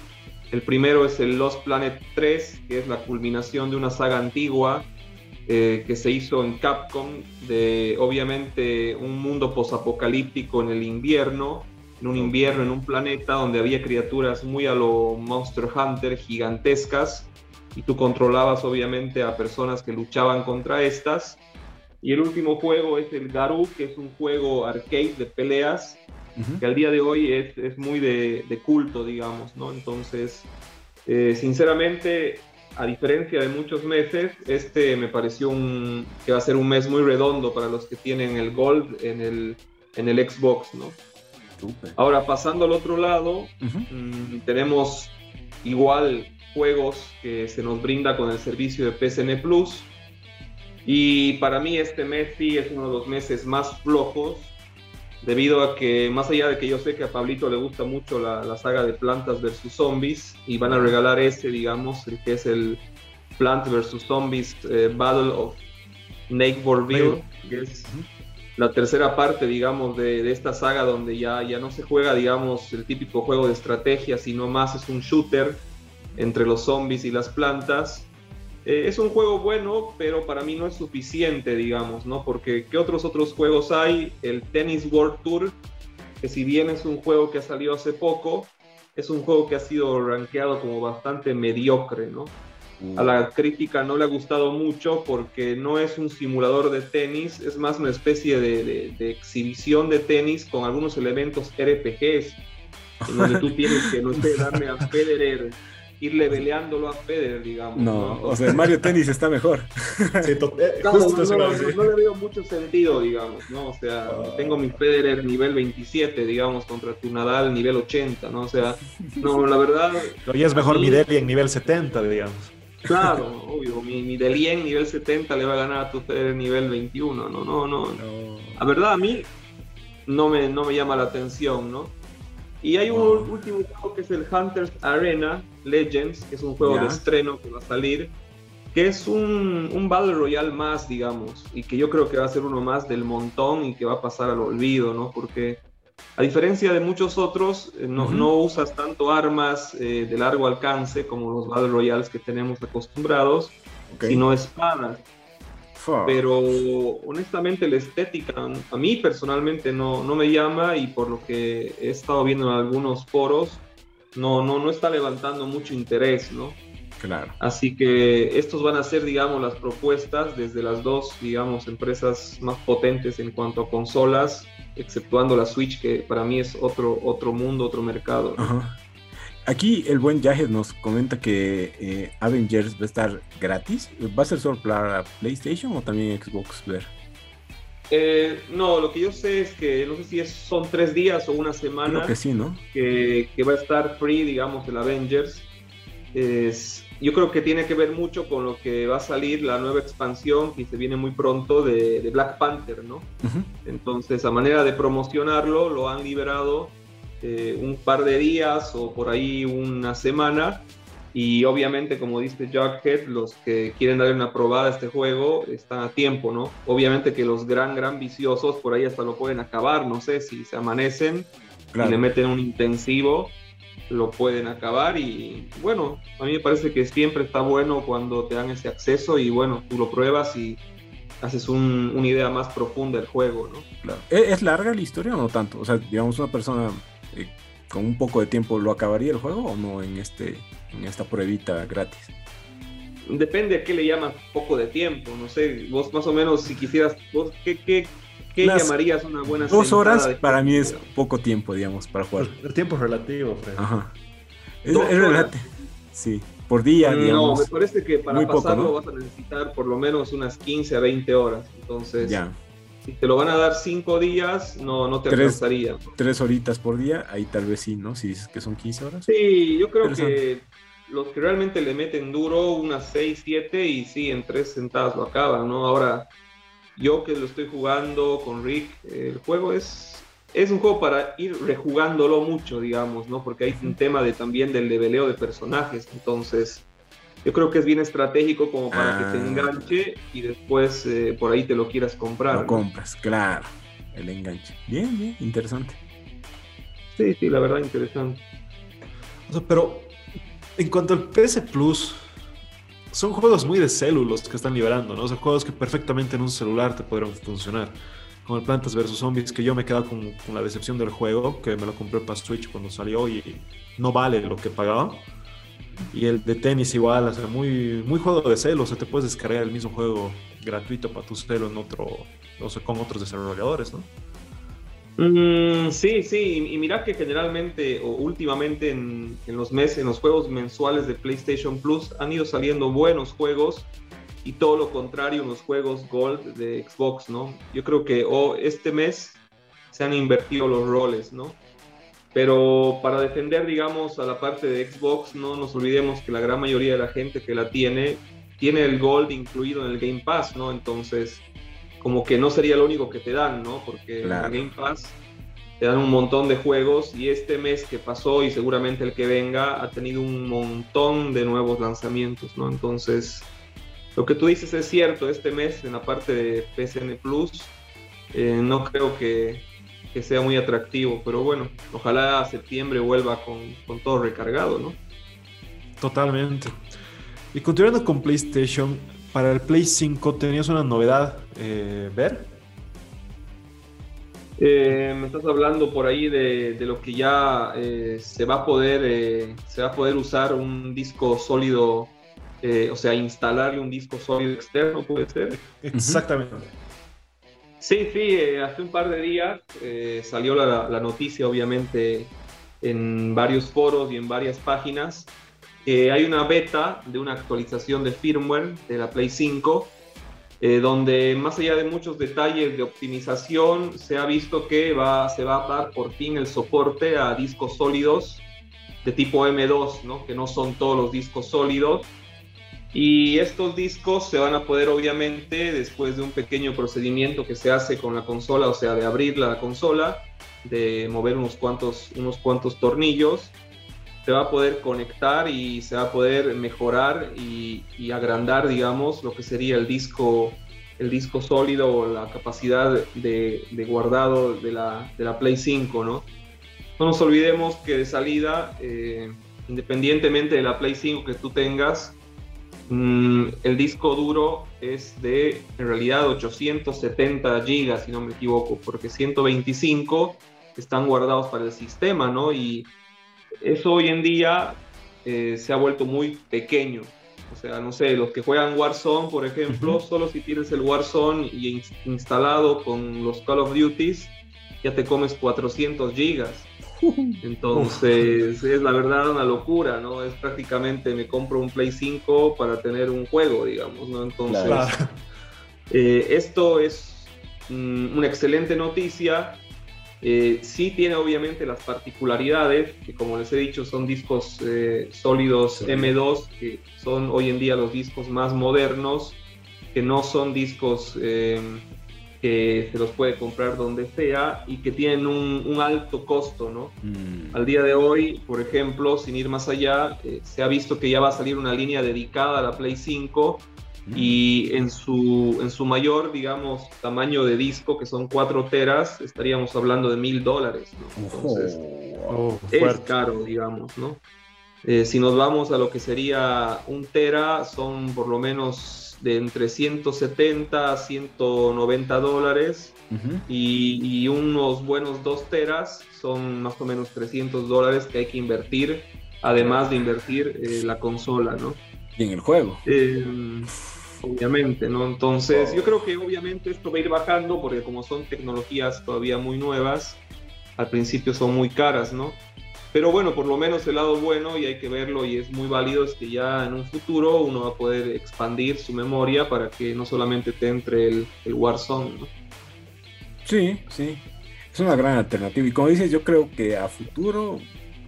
El primero es el Lost Planet 3, que es la culminación de una saga antigua eh, que se hizo en Capcom, de obviamente un mundo posapocalíptico en el invierno, en un invierno en un planeta donde había criaturas muy a lo Monster Hunter gigantescas y tú controlabas obviamente a personas que luchaban contra estas. Y el último juego es el Garou, que es un juego arcade de peleas, que al día de hoy es, es muy de, de, culto, digamos, ¿no? Entonces, eh, sinceramente, a diferencia de muchos meses, este me pareció un, que va a ser un mes muy redondo para los que tienen el Gold en el, en el Xbox, ¿no? Ahora, pasando al otro lado, mm, tenemos igual juegos que se nos brinda con el servicio de PSN Plus. Y para mí este mes sí es uno de los meses más flojos, debido a que más allá de que yo sé que a Pablito le gusta mucho la, saga de Plantas vs. Zombies, y van a regalar ese, digamos, el que es el Plant vs. Zombies eh, Battle of Nakeville, que es la tercera parte, digamos, de, esta saga donde ya, ya no se juega, digamos, el típico juego de estrategia, sino más es un shooter entre los zombies y las plantas. Eh, es un juego bueno, pero para mí no es suficiente, digamos, ¿no? Porque ¿qué otros otros juegos hay? El Tennis World Tour, que si bien es un juego que ha salido hace poco, es un juego que ha sido rankeado como bastante mediocre, ¿no? a la crítica no le ha gustado mucho porque no es un simulador de tenis, es más una especie de, exhibición de tenis con algunos elementos RPGs, en donde tú tienes que, no sé, darle a Federer, ir leveleándolo a Federer, digamos. No, o sea, Mario Tennis está mejor. [LAUGHS] Sí, eh, no, le veo mucho sentido, digamos, ¿no? O sea, ah. tengo mi Federer nivel 27, digamos, contra tu Nadal nivel 80, ¿no? O sea, no, la verdad... Pero ya es mejor mi Deli en nivel 70, digamos. Claro, obvio, mi, mi Delien nivel 70 le va a ganar a tu Federer nivel 21, no, no, no. La verdad a mí no me, no me llama la atención, ¿no? Y hay un último juego que es el Hunters Arena Legends, que es un juego de estreno que va a salir, que es un, un Battle Royale más, digamos, y que yo creo que va a ser uno más del montón y que va a pasar al olvido, ¿no? Porque a diferencia de muchos otros, eh, no, no usas tanto armas eh, de largo alcance como los Battle Royales que tenemos acostumbrados, sino espadas. Pero honestamente la estética a mí personalmente no, no, me llama y por lo que he estado viendo en algunos foros, no, no, no está levantando mucho interés, ¿no? Claro. Así que estos van a ser, digamos, las propuestas desde las dos, digamos, empresas más potentes en cuanto a consolas exceptuando la Switch, que para mí es otro, otro mundo, otro mercado. Aquí el buen Yahed nos comenta que eh, Avengers va a estar gratis. ¿Va a ser solo para PlayStation o también Xbox Ver? Eh, no, lo que yo sé es que no sé si es, son tres días o una semana. Creo que sí, ¿no? Que, que va a estar free, digamos, el Avengers. Es, yo creo que tiene que ver mucho con lo que va a salir la nueva expansión que se viene muy pronto de, de Black Panther, ¿no? Entonces, a manera de promocionarlo, lo han liberado eh, un par de días o por ahí una semana. Y obviamente, como dice Jughead, los que quieren darle una probada a este juego están a tiempo, ¿no? Obviamente que los gran, gran viciosos por ahí hasta lo pueden acabar, no sé, si se amanecen y le meten un intensivo, lo pueden acabar. Y bueno, a mí me parece que siempre está bueno cuando te dan ese acceso y bueno, tú lo pruebas y haces un- una idea más profunda del juego, ¿no? claro. ¿Es, es larga la historia o no tanto? O sea, digamos, una persona eh, con un poco de tiempo, ¿lo acabaría el juego o no en, este, en esta pruebita gratis? Depende a qué le llamas poco de tiempo, no sé, vos más o menos si quisieras, vos, ¿qué, qué, qué llamarías una buena Dos horas de para mí es poco tiempo, digamos, para jugar. El tiempo es relativo, Fred. Ajá. Es, es Sí, por día, No, digamos. me parece que para muy poco, pasarlo ¿no? vas a necesitar por lo menos unas 15 a 20 horas, entonces Ya, si te lo van a dar 5 días, no, no te Tres. alcanzaría. tres horitas por día, ahí tal vez sí, ¿no? Si dices que son 15 horas. Sí, yo creo que los que realmente le meten duro, unas 6, 7 y sí, en 3 sentadas lo acaban, ¿no? Ahora, yo que lo estoy jugando con Rick, el juego es, es un juego para ir rejugándolo mucho, digamos, ¿no? Porque hay un tema de, también del leveleo de personajes, entonces yo creo que es bien estratégico como para que te Ah. enganche y después eh, por ahí te lo quieras comprar. Lo ¿no? compras, claro. El enganche. Bien, bien, interesante. Sí, sí, la verdad interesante. O sea, pero en cuanto al PS Plus, son juegos muy de célulos que están liberando, ¿no? O sea, juegos que perfectamente en un celular te podrían funcionar. Como el Plantas vs. Zombies, que yo me he quedado con, con la decepción del juego, que me lo compré para Switch cuando salió y no vale lo que pagaba. Y el de tenis igual, o sea, muy, muy juego de celo, o sea, te puedes descargar el mismo juego gratuito para tu celo en otro, o sea, con otros desarrolladores, ¿no? Mm, sí, sí, y mira que generalmente o últimamente en, en los meses, en los juegos mensuales de PlayStation Plus han ido saliendo buenos juegos y todo lo contrario en los juegos Gold de Xbox, ¿no? Yo creo que oh, este mes se han invertido los roles, ¿no? Pero para defender, digamos, a la parte de Xbox, no nos olvidemos que la gran mayoría de la gente que la tiene, tiene el Gold incluido en el Game Pass, ¿no? Entonces, como que no sería lo único que te dan, ¿no? Porque Claro. en el Game Pass te dan un montón de juegos y este mes que pasó y seguramente el que venga ha tenido un montón de nuevos lanzamientos, ¿no? Entonces, lo que tú dices es cierto, este mes en la parte de PSN Plus eh, no creo que, que sea muy atractivo, pero bueno, ojalá septiembre vuelva con, con todo recargado, ¿no? Totalmente. Y continuando con PlayStation, para el Play 5 tenías una novedad, eh, ¿ver? Eh, me estás hablando por ahí de, de lo que ya eh, se va a poder eh, se va a poder usar un disco sólido, eh, o sea, instalarle un disco sólido externo, puede ser. Exactamente. Sí, sí, eh, hace un par de días eh, salió la, noticia, obviamente, en varios foros y en varias páginas. que hay una beta de una actualización de firmware de la Play 5, eh, donde más allá de muchos detalles de optimización, se ha visto que va, se va a dar por fin el soporte a discos sólidos de tipo M2, ¿no? que no son todos los discos sólidos. Y estos discos se van a poder, obviamente, después de un pequeño procedimiento que se hace con la consola, o sea, de abrir la consola, de mover unos cuantos, unos cuantos tornillos, se va a poder conectar y se va a poder mejorar y, y agrandar, digamos, lo que sería el disco, el disco sólido o la capacidad de, de guardado de la, de la, Play 5, ¿no? No nos olvidemos que de salida, eh, independientemente de la Play 5 que tú tengas, mmm, el disco duro es de, en realidad, 870 gigas, si no me equivoco, porque 125 están guardados para el sistema, ¿no? Y eso hoy en día eh, se ha vuelto muy pequeño. O sea, no sé, los que juegan Warzone, por ejemplo, uh -huh. solo si tienes el Warzone y in instalado con los Call of Duties, ya te comes 400 gigas. [LAUGHS] Entonces, es la verdad una locura, ¿no? Es prácticamente me compro un Play 5 para tener un juego, digamos, ¿no? Entonces, claro. eh, esto es mm, una excelente noticia. Eh, sí tiene obviamente las particularidades, que como les he dicho son discos eh, sólidos M2, que son hoy en día los discos más modernos, que no son discos que se los puede comprar donde sea y que tienen un, alto costo, ¿no? Mm. Al día de hoy, por ejemplo, sin ir más allá, eh, se ha visto que ya va a salir una línea dedicada a la Play 5 mm. y en su, en su mayor, digamos, tamaño de disco, que son 4 teras, estaríamos hablando de mil dólares, ¿no? Entonces, oh, es caro, digamos, ¿no? Eh, si nos vamos a lo que sería un tera, son por lo menos de entre 170 a 190 dólares y, unos buenos 2 teras son más o menos 300 dólares que hay que invertir, además de invertir eh, la consola, ¿no? Y en el juego. Eh, obviamente, ¿no? Entonces, yo creo que obviamente esto va a ir bajando porque como son tecnologías todavía muy nuevas, al principio son muy caras, ¿no? Pero bueno, por lo menos el lado bueno, y hay que verlo y es muy válido, es que ya en un futuro uno va a poder expandir su memoria para que no solamente te entre el, el Warzone. ¿no? Sí, sí. Es una gran alternativa. Y como dices, yo creo que a futuro,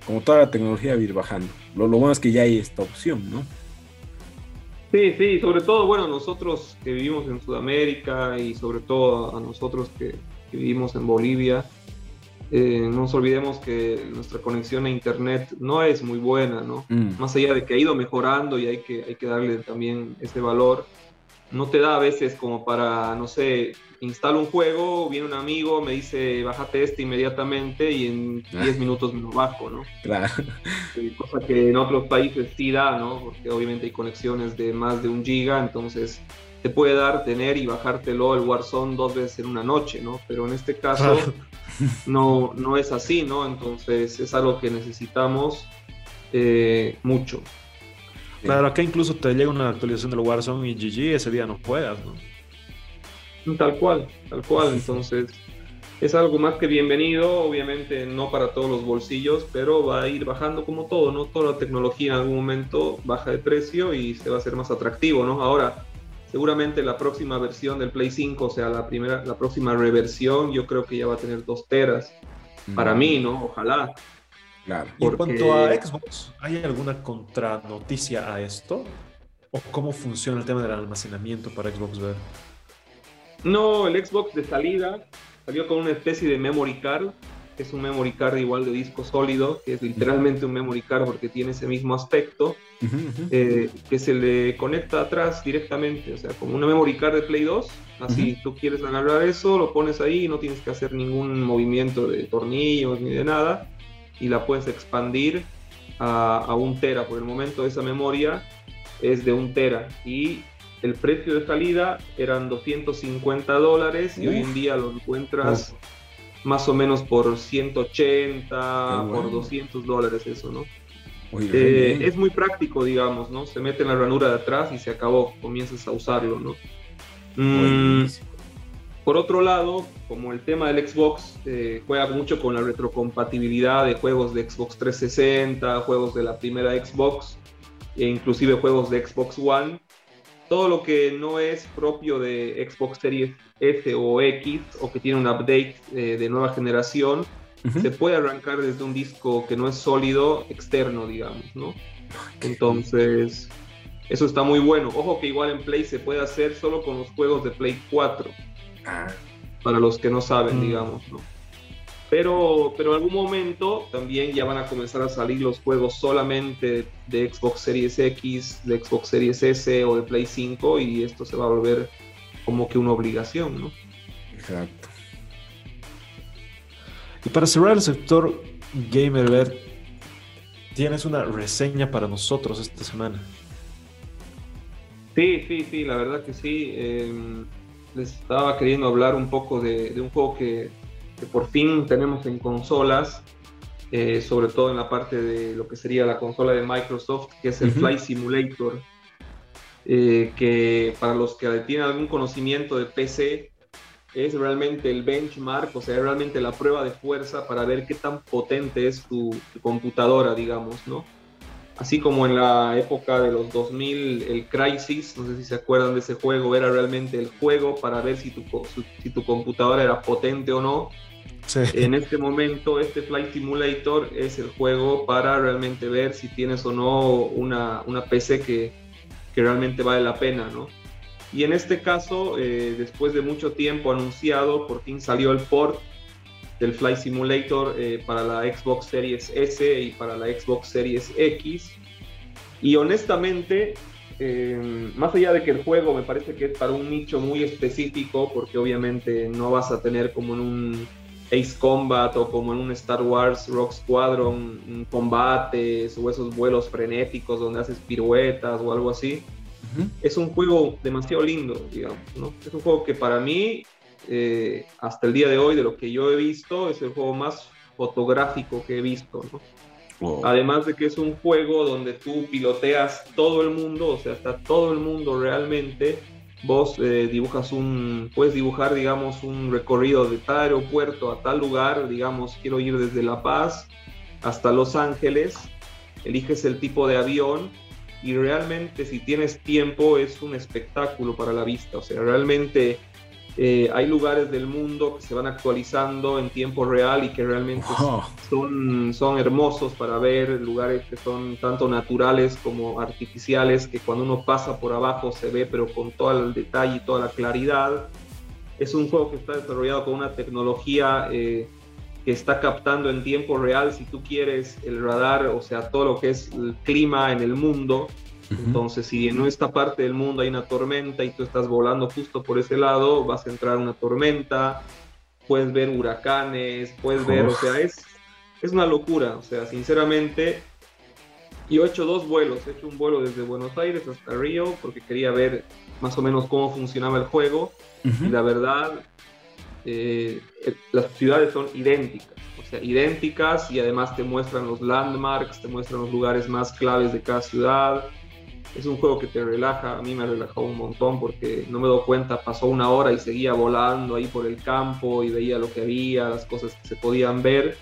como toda la tecnología, va a ir bajando. Lo, lo bueno es que ya hay esta opción, ¿no? Sí, sí, sobre todo, bueno, nosotros que vivimos en Sudamérica y sobre todo a nosotros que, que vivimos en Bolivia, eh, no nos olvidemos que nuestra conexión a internet no es muy buena, ¿no? Mm. Más allá de que ha ido mejorando y hay que, hay que darle también ese valor, no te da a veces como para, no sé, instalo un juego, viene un amigo, me dice, bájate este inmediatamente y en 10 ah. minutos me lo bajo, ¿no? Claro. Cosa que en otros países sí da, ¿no? Porque obviamente hay conexiones de más de un giga, entonces te puede dar tener y bajártelo el Warzone dos veces en una noche, ¿no? Pero en este caso no, no es así, ¿no? Entonces es algo que necesitamos eh, mucho. Claro, acá incluso te llega una actualización del Warzone y GG ese día no juegas, ¿no? Tal cual, tal cual. Entonces es algo más que bienvenido, obviamente no para todos los bolsillos, pero va a ir bajando como todo, ¿no? Toda la tecnología en algún momento baja de precio y se va a hacer más atractivo, ¿no? Ahora, Seguramente la próxima versión del Play 5, o sea, la, primera, la próxima reversión, yo creo que ya va a tener dos teras. Para mí, ¿no? Ojalá. Claro. Y en cuanto a Xbox, ¿hay alguna contranoticia a esto? ¿O cómo funciona el tema del almacenamiento para Xbox Ver? No, el Xbox de salida salió con una especie de memory card es un memory card igual de disco sólido, que es literalmente un memory card porque tiene ese mismo aspecto, eh, que se le conecta atrás directamente, o sea, como una memory card de Play 2, así tú quieres agarrar eso, lo pones ahí y no tienes que hacer ningún movimiento de tornillos ni de nada, y la puedes expandir a, a un tera. Por el momento esa memoria es de un tera y el precio de salida eran 250 dólares y hoy en día lo encuentras más o menos por 180, por 200 dólares eso, ¿no? Eh, es muy práctico, digamos, ¿no? Se mete en la ranura de atrás y se acabó, comienzas a usarlo, ¿no? Mm, por otro lado, como el tema del Xbox eh, juega mucho con la retrocompatibilidad de juegos de Xbox 360, juegos de la primera Xbox e inclusive juegos de Xbox One, todo lo que no es propio de Xbox Series S o X o que tiene un update eh, de nueva generación, se puede arrancar desde un disco que no es sólido externo, digamos, ¿no? Entonces, eso está muy bueno. Ojo que igual en Play se puede hacer solo con los juegos de Play 4. Ah. Para los que no saben, mm. digamos, ¿no? Pero, pero en algún momento también ya van a comenzar a salir los juegos solamente de Xbox Series X, de Xbox Series S o de Play 5 y esto se va a volver como que una obligación, ¿no? Exacto. Y para cerrar el sector gamer, tienes una reseña para nosotros esta semana. Sí, sí, sí, la verdad que sí. Em, les estaba queriendo hablar un poco de un juego que por fin tenemos en consolas, eh, sobre todo en la parte de lo que sería la consola de Microsoft, que es el Flight Simulator, eh, que para los que tienen algún conocimiento de PC, es realmente el benchmark, o sea, realmente la prueba de fuerza para ver qué tan potente es tu, computadora, digamos, ¿no? así como en la época de los 2000, el Crisis, no sé si se acuerdan de ese juego, era realmente el juego para ver si tu, si tu computadora era potente o no. En este momento, este Flight Simulator es el juego para realmente ver si tienes o no una, una PC que, que, realmente vale la pena, ¿no? Y en este caso, eh, después de mucho tiempo anunciado, por fin salió el port del Flight Simulator eh, para la Xbox Series S y para la Xbox Series X. Y honestamente, eh, más allá de que el juego me parece que es para un nicho muy específico, porque obviamente no vas a tener como en un Ace Combat o como en un Star Wars Rock Squadron combates o esos vuelos frenéticos donde haces piruetas o algo así. Es un juego demasiado lindo, digamos, ¿no? Es un juego que para mí, eh, hasta el día de hoy, de lo que yo he visto, es el juego más fotográfico que he visto, ¿no? Además de que es un juego donde tú piloteas todo el mundo, o sea, está todo el mundo realmente vos eh, dibujas un, puedes dibujar, digamos, un recorrido de tal aeropuerto a tal lugar, digamos, quiero ir desde La Paz hasta Los Ángeles, eliges el tipo de avión y realmente si tienes tiempo es un espectáculo para la vista, o sea, realmente eh, hay lugares del mundo que se van actualizando en tiempo real y que realmente son, son hermosos para ver, lugares que son tanto naturales como artificiales, que cuando uno pasa por abajo se ve, pero con todo el detalle y toda la claridad. Es un juego que está desarrollado con una tecnología eh, que está captando en tiempo real, si tú quieres, el radar, o sea, todo lo que es el clima en el mundo entonces, si en esta parte del mundo hay una tormenta y tú estás volando justo por ese lado, vas a entrar una tormenta, puedes ver huracanes, puedes ver, o sea, es, es una locura, o sea, sinceramente, yo he hecho dos vuelos, he hecho un vuelo desde Buenos Aires hasta Río porque quería ver más o menos cómo funcionaba el juego y la verdad, eh, eh, las ciudades son idénticas, o sea, idénticas y además te muestran los landmarks, te muestran los lugares más claves de cada ciudad es un juego que te relaja, a mí me ha relajado un montón porque no me doy cuenta, pasó una hora y seguía volando ahí por el campo y veía lo que había, las cosas que se podían ver.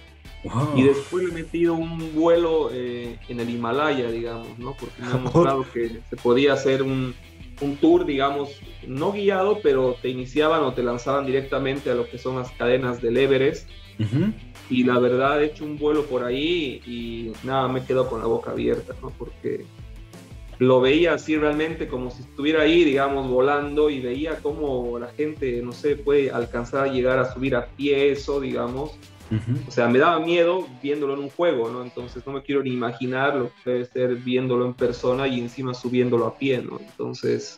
Y después le he metido un vuelo eh, en el Himalaya, digamos, ¿no? Porque me ha [LAUGHS] mostrado que se podía hacer un, un, tour, digamos, no guiado, pero te iniciaban o te lanzaban directamente a lo que son las cadenas del Everest. Y la verdad he hecho un vuelo por ahí y nada, me quedo con la boca abierta, ¿no? Porque lo veía así realmente como si estuviera ahí, digamos, volando y veía cómo la gente, no sé, puede alcanzar a llegar a subir a pie eso, digamos. O sea, me daba miedo viéndolo en un juego, ¿no? Entonces no me quiero ni imaginar lo que debe ser viéndolo en persona y encima subiéndolo a pie, ¿no? Entonces,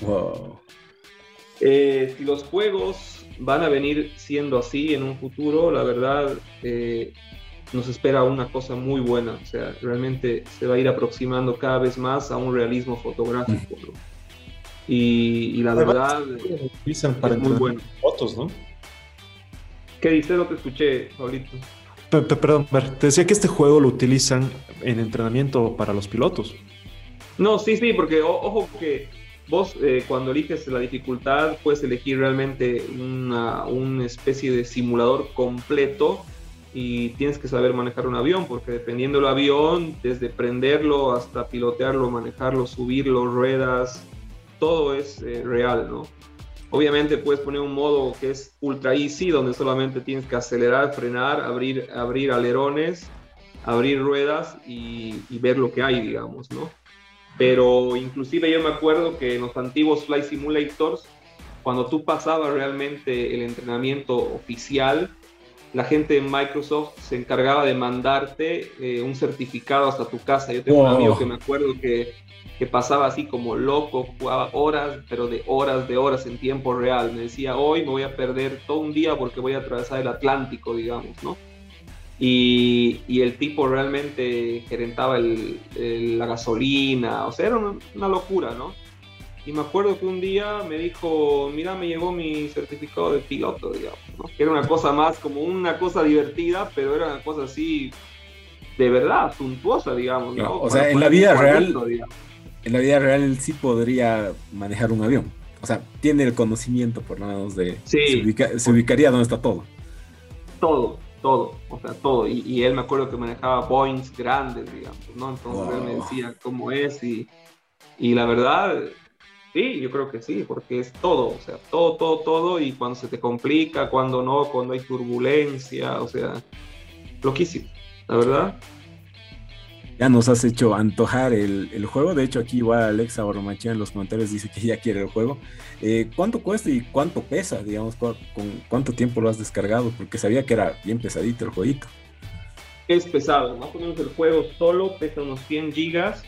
eh, si los juegos van a venir siendo así en un futuro, la verdad, eh, nos espera una cosa muy buena. O sea, realmente se va a ir aproximando cada vez más a un realismo fotográfico. Y, la verdad es muy bueno. Fotos, ¿no? ¿Qué dices? No te escuché, Paulito. Perdón, te decía que este juego lo utilizan en entrenamiento para los pilotos. No, sí, sí, porque ojo que vos eh, cuando eliges la dificultad puedes elegir realmente una, una especie de simulador completo y tienes que saber manejar un avión, porque dependiendo del avión, desde prenderlo hasta pilotearlo, manejarlo, subirlo, ruedas, todo es eh, real, ¿no? Obviamente puedes poner un modo que es ultra easy, donde solamente tienes que acelerar, frenar, abrir, abrir alerones, abrir ruedas y, y ver lo que hay, digamos, ¿no? Pero inclusive yo me acuerdo que en los antiguos Flight Simulators, cuando tú pasabas realmente el entrenamiento oficial, la gente de Microsoft se encargaba de mandarte eh, un certificado hasta tu casa. Yo tengo un amigo que me acuerdo que, que, pasaba así como loco, jugaba horas, pero de horas, de horas en tiempo real. Me decía, hoy me voy a perder todo un día porque voy a atravesar el Atlántico, digamos, ¿no? Y, y el tipo realmente gerentaba el, la gasolina, o sea, era una, una locura, ¿no? Y me acuerdo que un día me dijo, mira, me llegó mi certificado de piloto, digamos, ¿no? que era una cosa más como una cosa divertida, pero era una cosa así de verdad, suntuosa, digamos. ¿no? o sea, en la vida real, en la vida real él sí podría manejar un avión. O sea, tiene el conocimiento por lo menos de... Sí. Se, ubicaría donde está todo. Todo, todo, o sea, todo. Y, él me acuerdo que manejaba Boeings grandes, digamos, ¿no? Entonces él me decía cómo es y, y la verdad, sí, yo creo que sí, porque es todo, o sea, todo, todo, todo. Y cuando se te complica, cuando no, cuando hay turbulencia, o sea, loquísimo, la verdad ya nos has hecho antojar el, juego. De hecho, aquí igual Alexa Oromachia en los comentarios dice que ya quiere el juego. Eh, ¿Cuánto cuesta y cuánto pesa? Digamos, con, cuánto tiempo lo has descargado? Porque sabía que era bien pesadito el jueguito. Es pesado, más o menos el juego solo pesa unos 100 gigas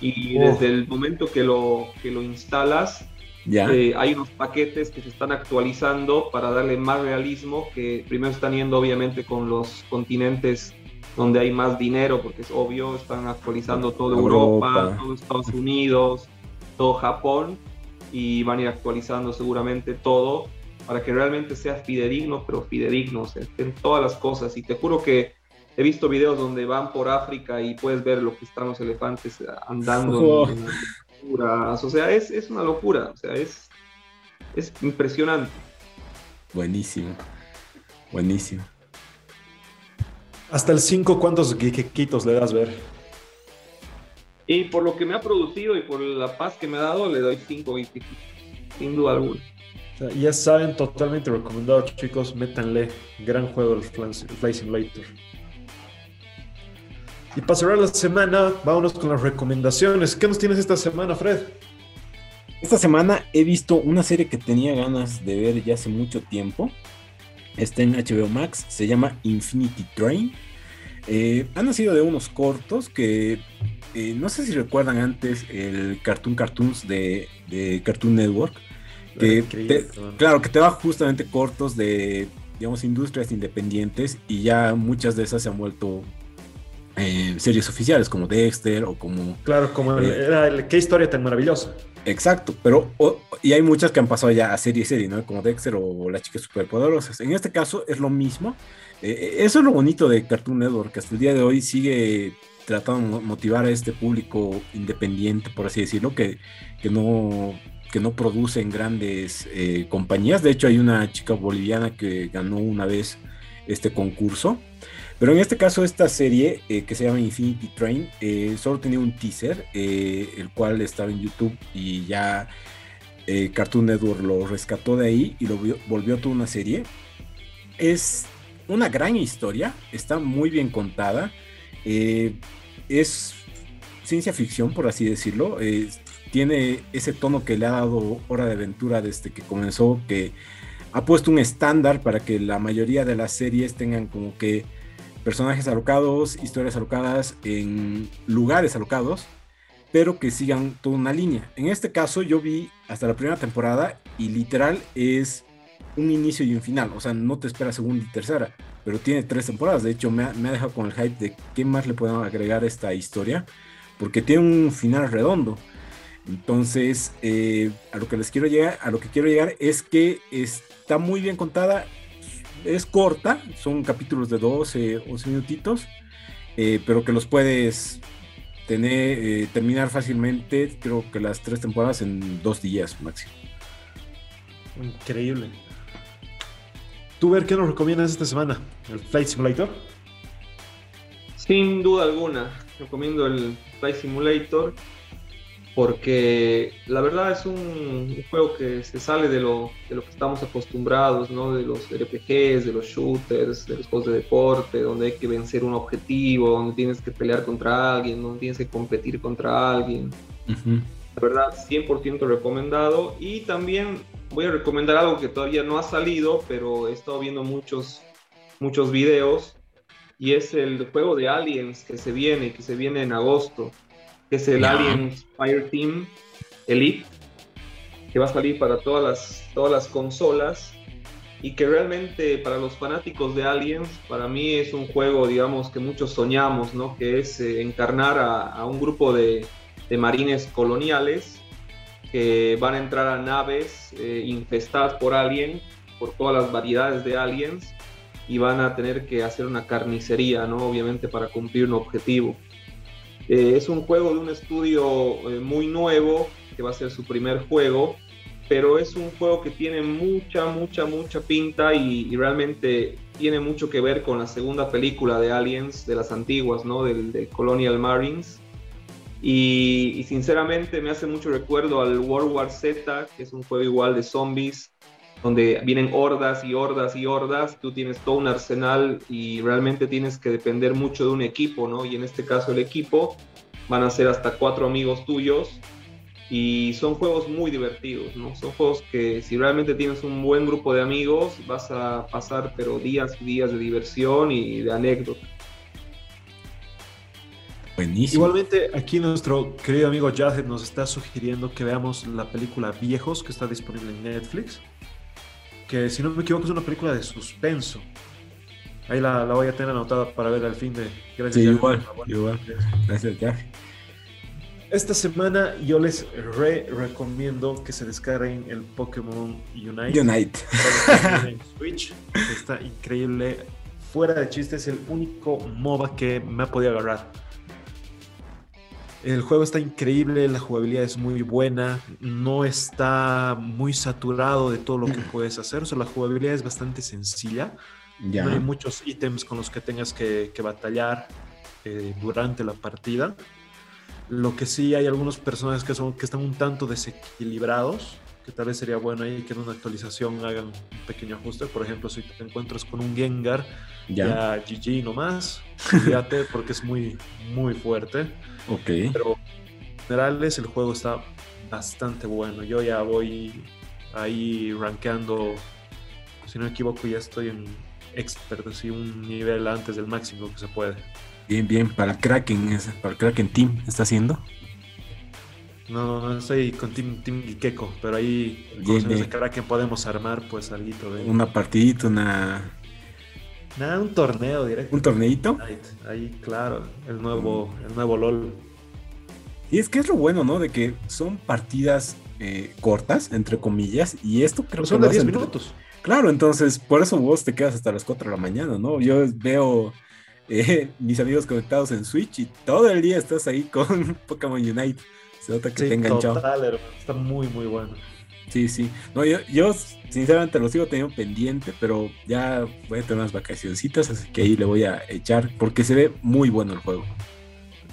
y desde el momento que lo, que lo instalas ¿Ya? Eh, hay unos paquetes que se están actualizando para darle más realismo, que primero están yendo obviamente con los continentes donde hay más dinero, porque es obvio, están actualizando toda Europa, todo Estados Unidos, todo Japón, y van a ir actualizando seguramente todo para que realmente sea fidedigno, pero fidedigno, en todas las cosas. Y te juro que he visto videos donde van por África y puedes ver lo que están los elefantes andando en, O sea, es, es, una locura, o sea, es, es impresionante. Buenísimo, buenísimo. Hasta el 5, ¿cuántos geekitos le das ver? Y por lo que me ha producido y por la paz que me ha dado, le doy 5 geekitos. Sin duda alguna. ya saben, totalmente recomendado, chicos. Métanle. Gran juego el Fly Simulator. Y para cerrar la semana, vámonos con las recomendaciones. ¿Qué nos tienes esta semana, Fred? Esta semana he visto una serie que tenía ganas de ver ya hace mucho tiempo. Está en HBO Max, se llama Infinity Train. Eh, ha nacido de unos cortos que eh, no sé si recuerdan antes el Cartoon Cartoons de, Cartoon Network. Que claro, que te da justamente cortos de, digamos, industrias independientes y ya muchas de esas se han vuelto eh, series oficiales como Dexter o como... Claro, como era qué historia tan maravillosa. Exacto, pero y hay muchas que han pasado ya a serie serie, ¿no? Como Dexter o Las chicas superpoderosas. En este caso es lo mismo. Eh, eh, eso es lo bonito de Cartoon Network, que hasta el día de hoy sigue tratando de motivar a este público independiente, por así decirlo, que, que no que no producen grandes eh, compañías. De hecho, hay una chica boliviana que ganó una vez este concurso pero en este caso, esta serie eh, que se llama Infinity Train eh, solo tenía un teaser, eh, el cual estaba en YouTube y ya Cartoon Network lo rescató de ahí y lo volvió toda una serie. Es una gran historia, está muy bien contada. es ciencia ficción, por así decirlo. tiene ese tono que le ha dado Hora de Aventura desde que comenzó, que ha puesto un estándar para que la mayoría de las series tengan como que personajes alocados, historias alocadas en lugares alocados, pero que sigan toda una línea. En este caso yo vi hasta la primera temporada y literal es un inicio y un final, o sea, no te espera segunda y tercera, pero tiene tres temporadas, de hecho me ha, dejado con el hype de qué más le pueden agregar a esta historia, porque tiene un final redondo. Entonces, eh, a lo que les quiero llegar, a lo que quiero llegar es que está muy bien contada es corta, son capítulos de 12, 11 minutitos, eh, pero que los puedes tener, eh, terminar fácilmente, creo que las tres temporadas en dos días máximo. Increíble. ¿Tú ver qué nos recomiendas esta semana? ¿El Flight Simulator? Sin duda alguna, recomiendo el Flight Simulator porque la verdad es un, juego que se sale de lo, de lo que estamos acostumbrados, ¿no? De los RPGs, de los shooters, de los juegos de deporte, donde hay que vencer un objetivo, donde tienes que pelear contra alguien, donde tienes que competir contra alguien. La verdad, 100% recomendado. Y también voy a recomendar algo que todavía no ha salido, pero he estado viendo muchos, muchos videos, y es el juego de Aliens que se viene, que se viene en agosto que es el Alien Fire Team Elite, que va a salir para todas las, todas las consolas y que realmente para los fanáticos de Aliens, para mí es un juego, digamos, que muchos soñamos, ¿no? Que es eh, encarnar a, un grupo de, de, marines coloniales que van a entrar a naves eh, infestadas por aliens, por todas las variedades de aliens, y van a tener que hacer una carnicería, ¿no? Obviamente para cumplir un objetivo. Eh, es un juego de un estudio eh, muy nuevo, que va a ser su primer juego, pero es un juego que tiene mucha, mucha, mucha pinta y, realmente tiene mucho que ver con la segunda película de Aliens, de las antiguas, ¿no? Del, de Colonial Marines. Y, sinceramente me hace mucho recuerdo al World War Z, que es un juego igual de zombies, donde vienen hordas y hordas y hordas, tú tienes todo un arsenal y realmente tienes que depender mucho de un equipo, ¿no? Y en este caso el equipo van a ser hasta cuatro amigos tuyos y son juegos muy divertidos, ¿no? Son juegos que si realmente tienes un buen grupo de amigos vas a pasar pero días y días de diversión y de anécdota. Buenísimo. Igualmente, aquí nuestro querido amigo Jahed nos está sugiriendo que veamos la película Viejos, que está disponible en Netflix. Que si no me equivoco es una película de suspenso. Ahí la, voy a tener anotada para ver al fin de. Gracias. Sí, igual, igual. Gracias. Esta semana yo les re recomiendo que se descarguen el Pokémon Unite. Unite. [LAUGHS] En Switch. Está increíble. Fuera de chiste, es el único MOBA que me ha podido agarrar el juego está increíble, la jugabilidad es muy buena, no está muy saturado de todo lo que [CLEARS THROAT] puedes hacer, o sea, la jugabilidad es bastante sencilla. No hay muchos ítems con los que tengas que, batallar eh, durante la partida. Lo que sí hay algunos personajes que, son, que están un tanto desequilibrados, que tal vez sería bueno ahí que en una actualización hagan un pequeño ajuste. Por ejemplo, si te encuentras con un Gengar, ya, ya GG nomás, fíjate [LAUGHS] porque es muy, muy fuerte. Ok. Pero en generales el juego está bastante bueno. Yo ya voy ahí rankeando, si no me equivoco, ya estoy en expert, así un nivel antes del máximo que se puede. Bien, bien, para Kraken, para el Kraken Team, ¿está haciendo? No, no estoy con Team, team pero ahí con de Kraken podemos armar pues algo de... Una partidita, una Nada, un torneo directo. ¿Un torneito? Ahí, claro, el nuevo, el nuevo LOL. Y es que es lo bueno, ¿no? De que son partidas eh, cortas, entre comillas, y esto creo que son de 10 minutos. Claro, entonces por eso vos te quedas hasta las 4 de la mañana, ¿no? Yo veo eh, [LAUGHS] mis amigos conectados en Switch y todo el día estás ahí con [LAUGHS] Pokémon Unite. Se nota que te enganchado. Total, Está muy, muy bueno. Sí, sí. No, yo, yo sinceramente lo sigo teniendo pendiente, pero ya voy a tener unas vacacioncitas, así que ahí le voy a echar, porque se ve muy bueno el juego.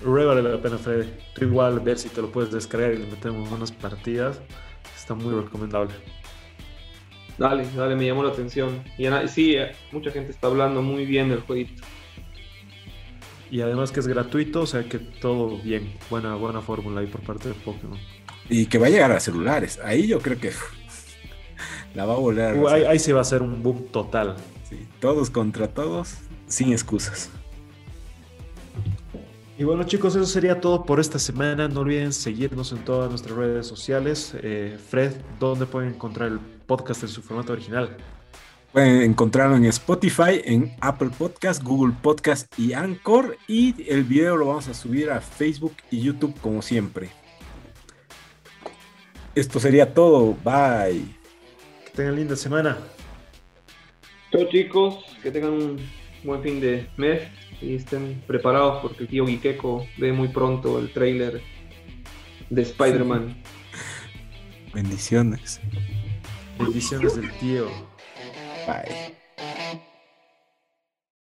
Re vale la pena, Fede. Tú igual ver si te lo puedes descargar y le metemos unas partidas. Está muy recomendable. Dale, dale, me llamó la atención. Y sí, eh, mucha gente está hablando muy bien del jueguito. Y además que es gratuito, o sea que todo bien. Buena, buena fórmula ahí por parte de Pokémon. Y que va a llegar a celulares. Ahí yo creo que [LAUGHS] la va a volver a ahí, ahí, sí va a ser un boom total. Sí, todos contra todos, sin excusas. Y bueno chicos, eso sería todo por esta semana. No olviden seguirnos en todas nuestras redes sociales. Eh, Fred, ¿dónde pueden encontrar el podcast en su formato original? Pueden encontrarlo en Spotify, en Apple Podcast, Google Podcast y Anchor. Y el video lo vamos a subir a Facebook y YouTube como siempre. Esto sería todo. Bye. Que tengan linda semana. Chao chicos, que tengan un buen fin de mes y estén preparados porque el tío Guiqueco ve muy pronto el trailer de Spider-Man. [LAUGHS] Bendiciones. Bendiciones del tío. Bye.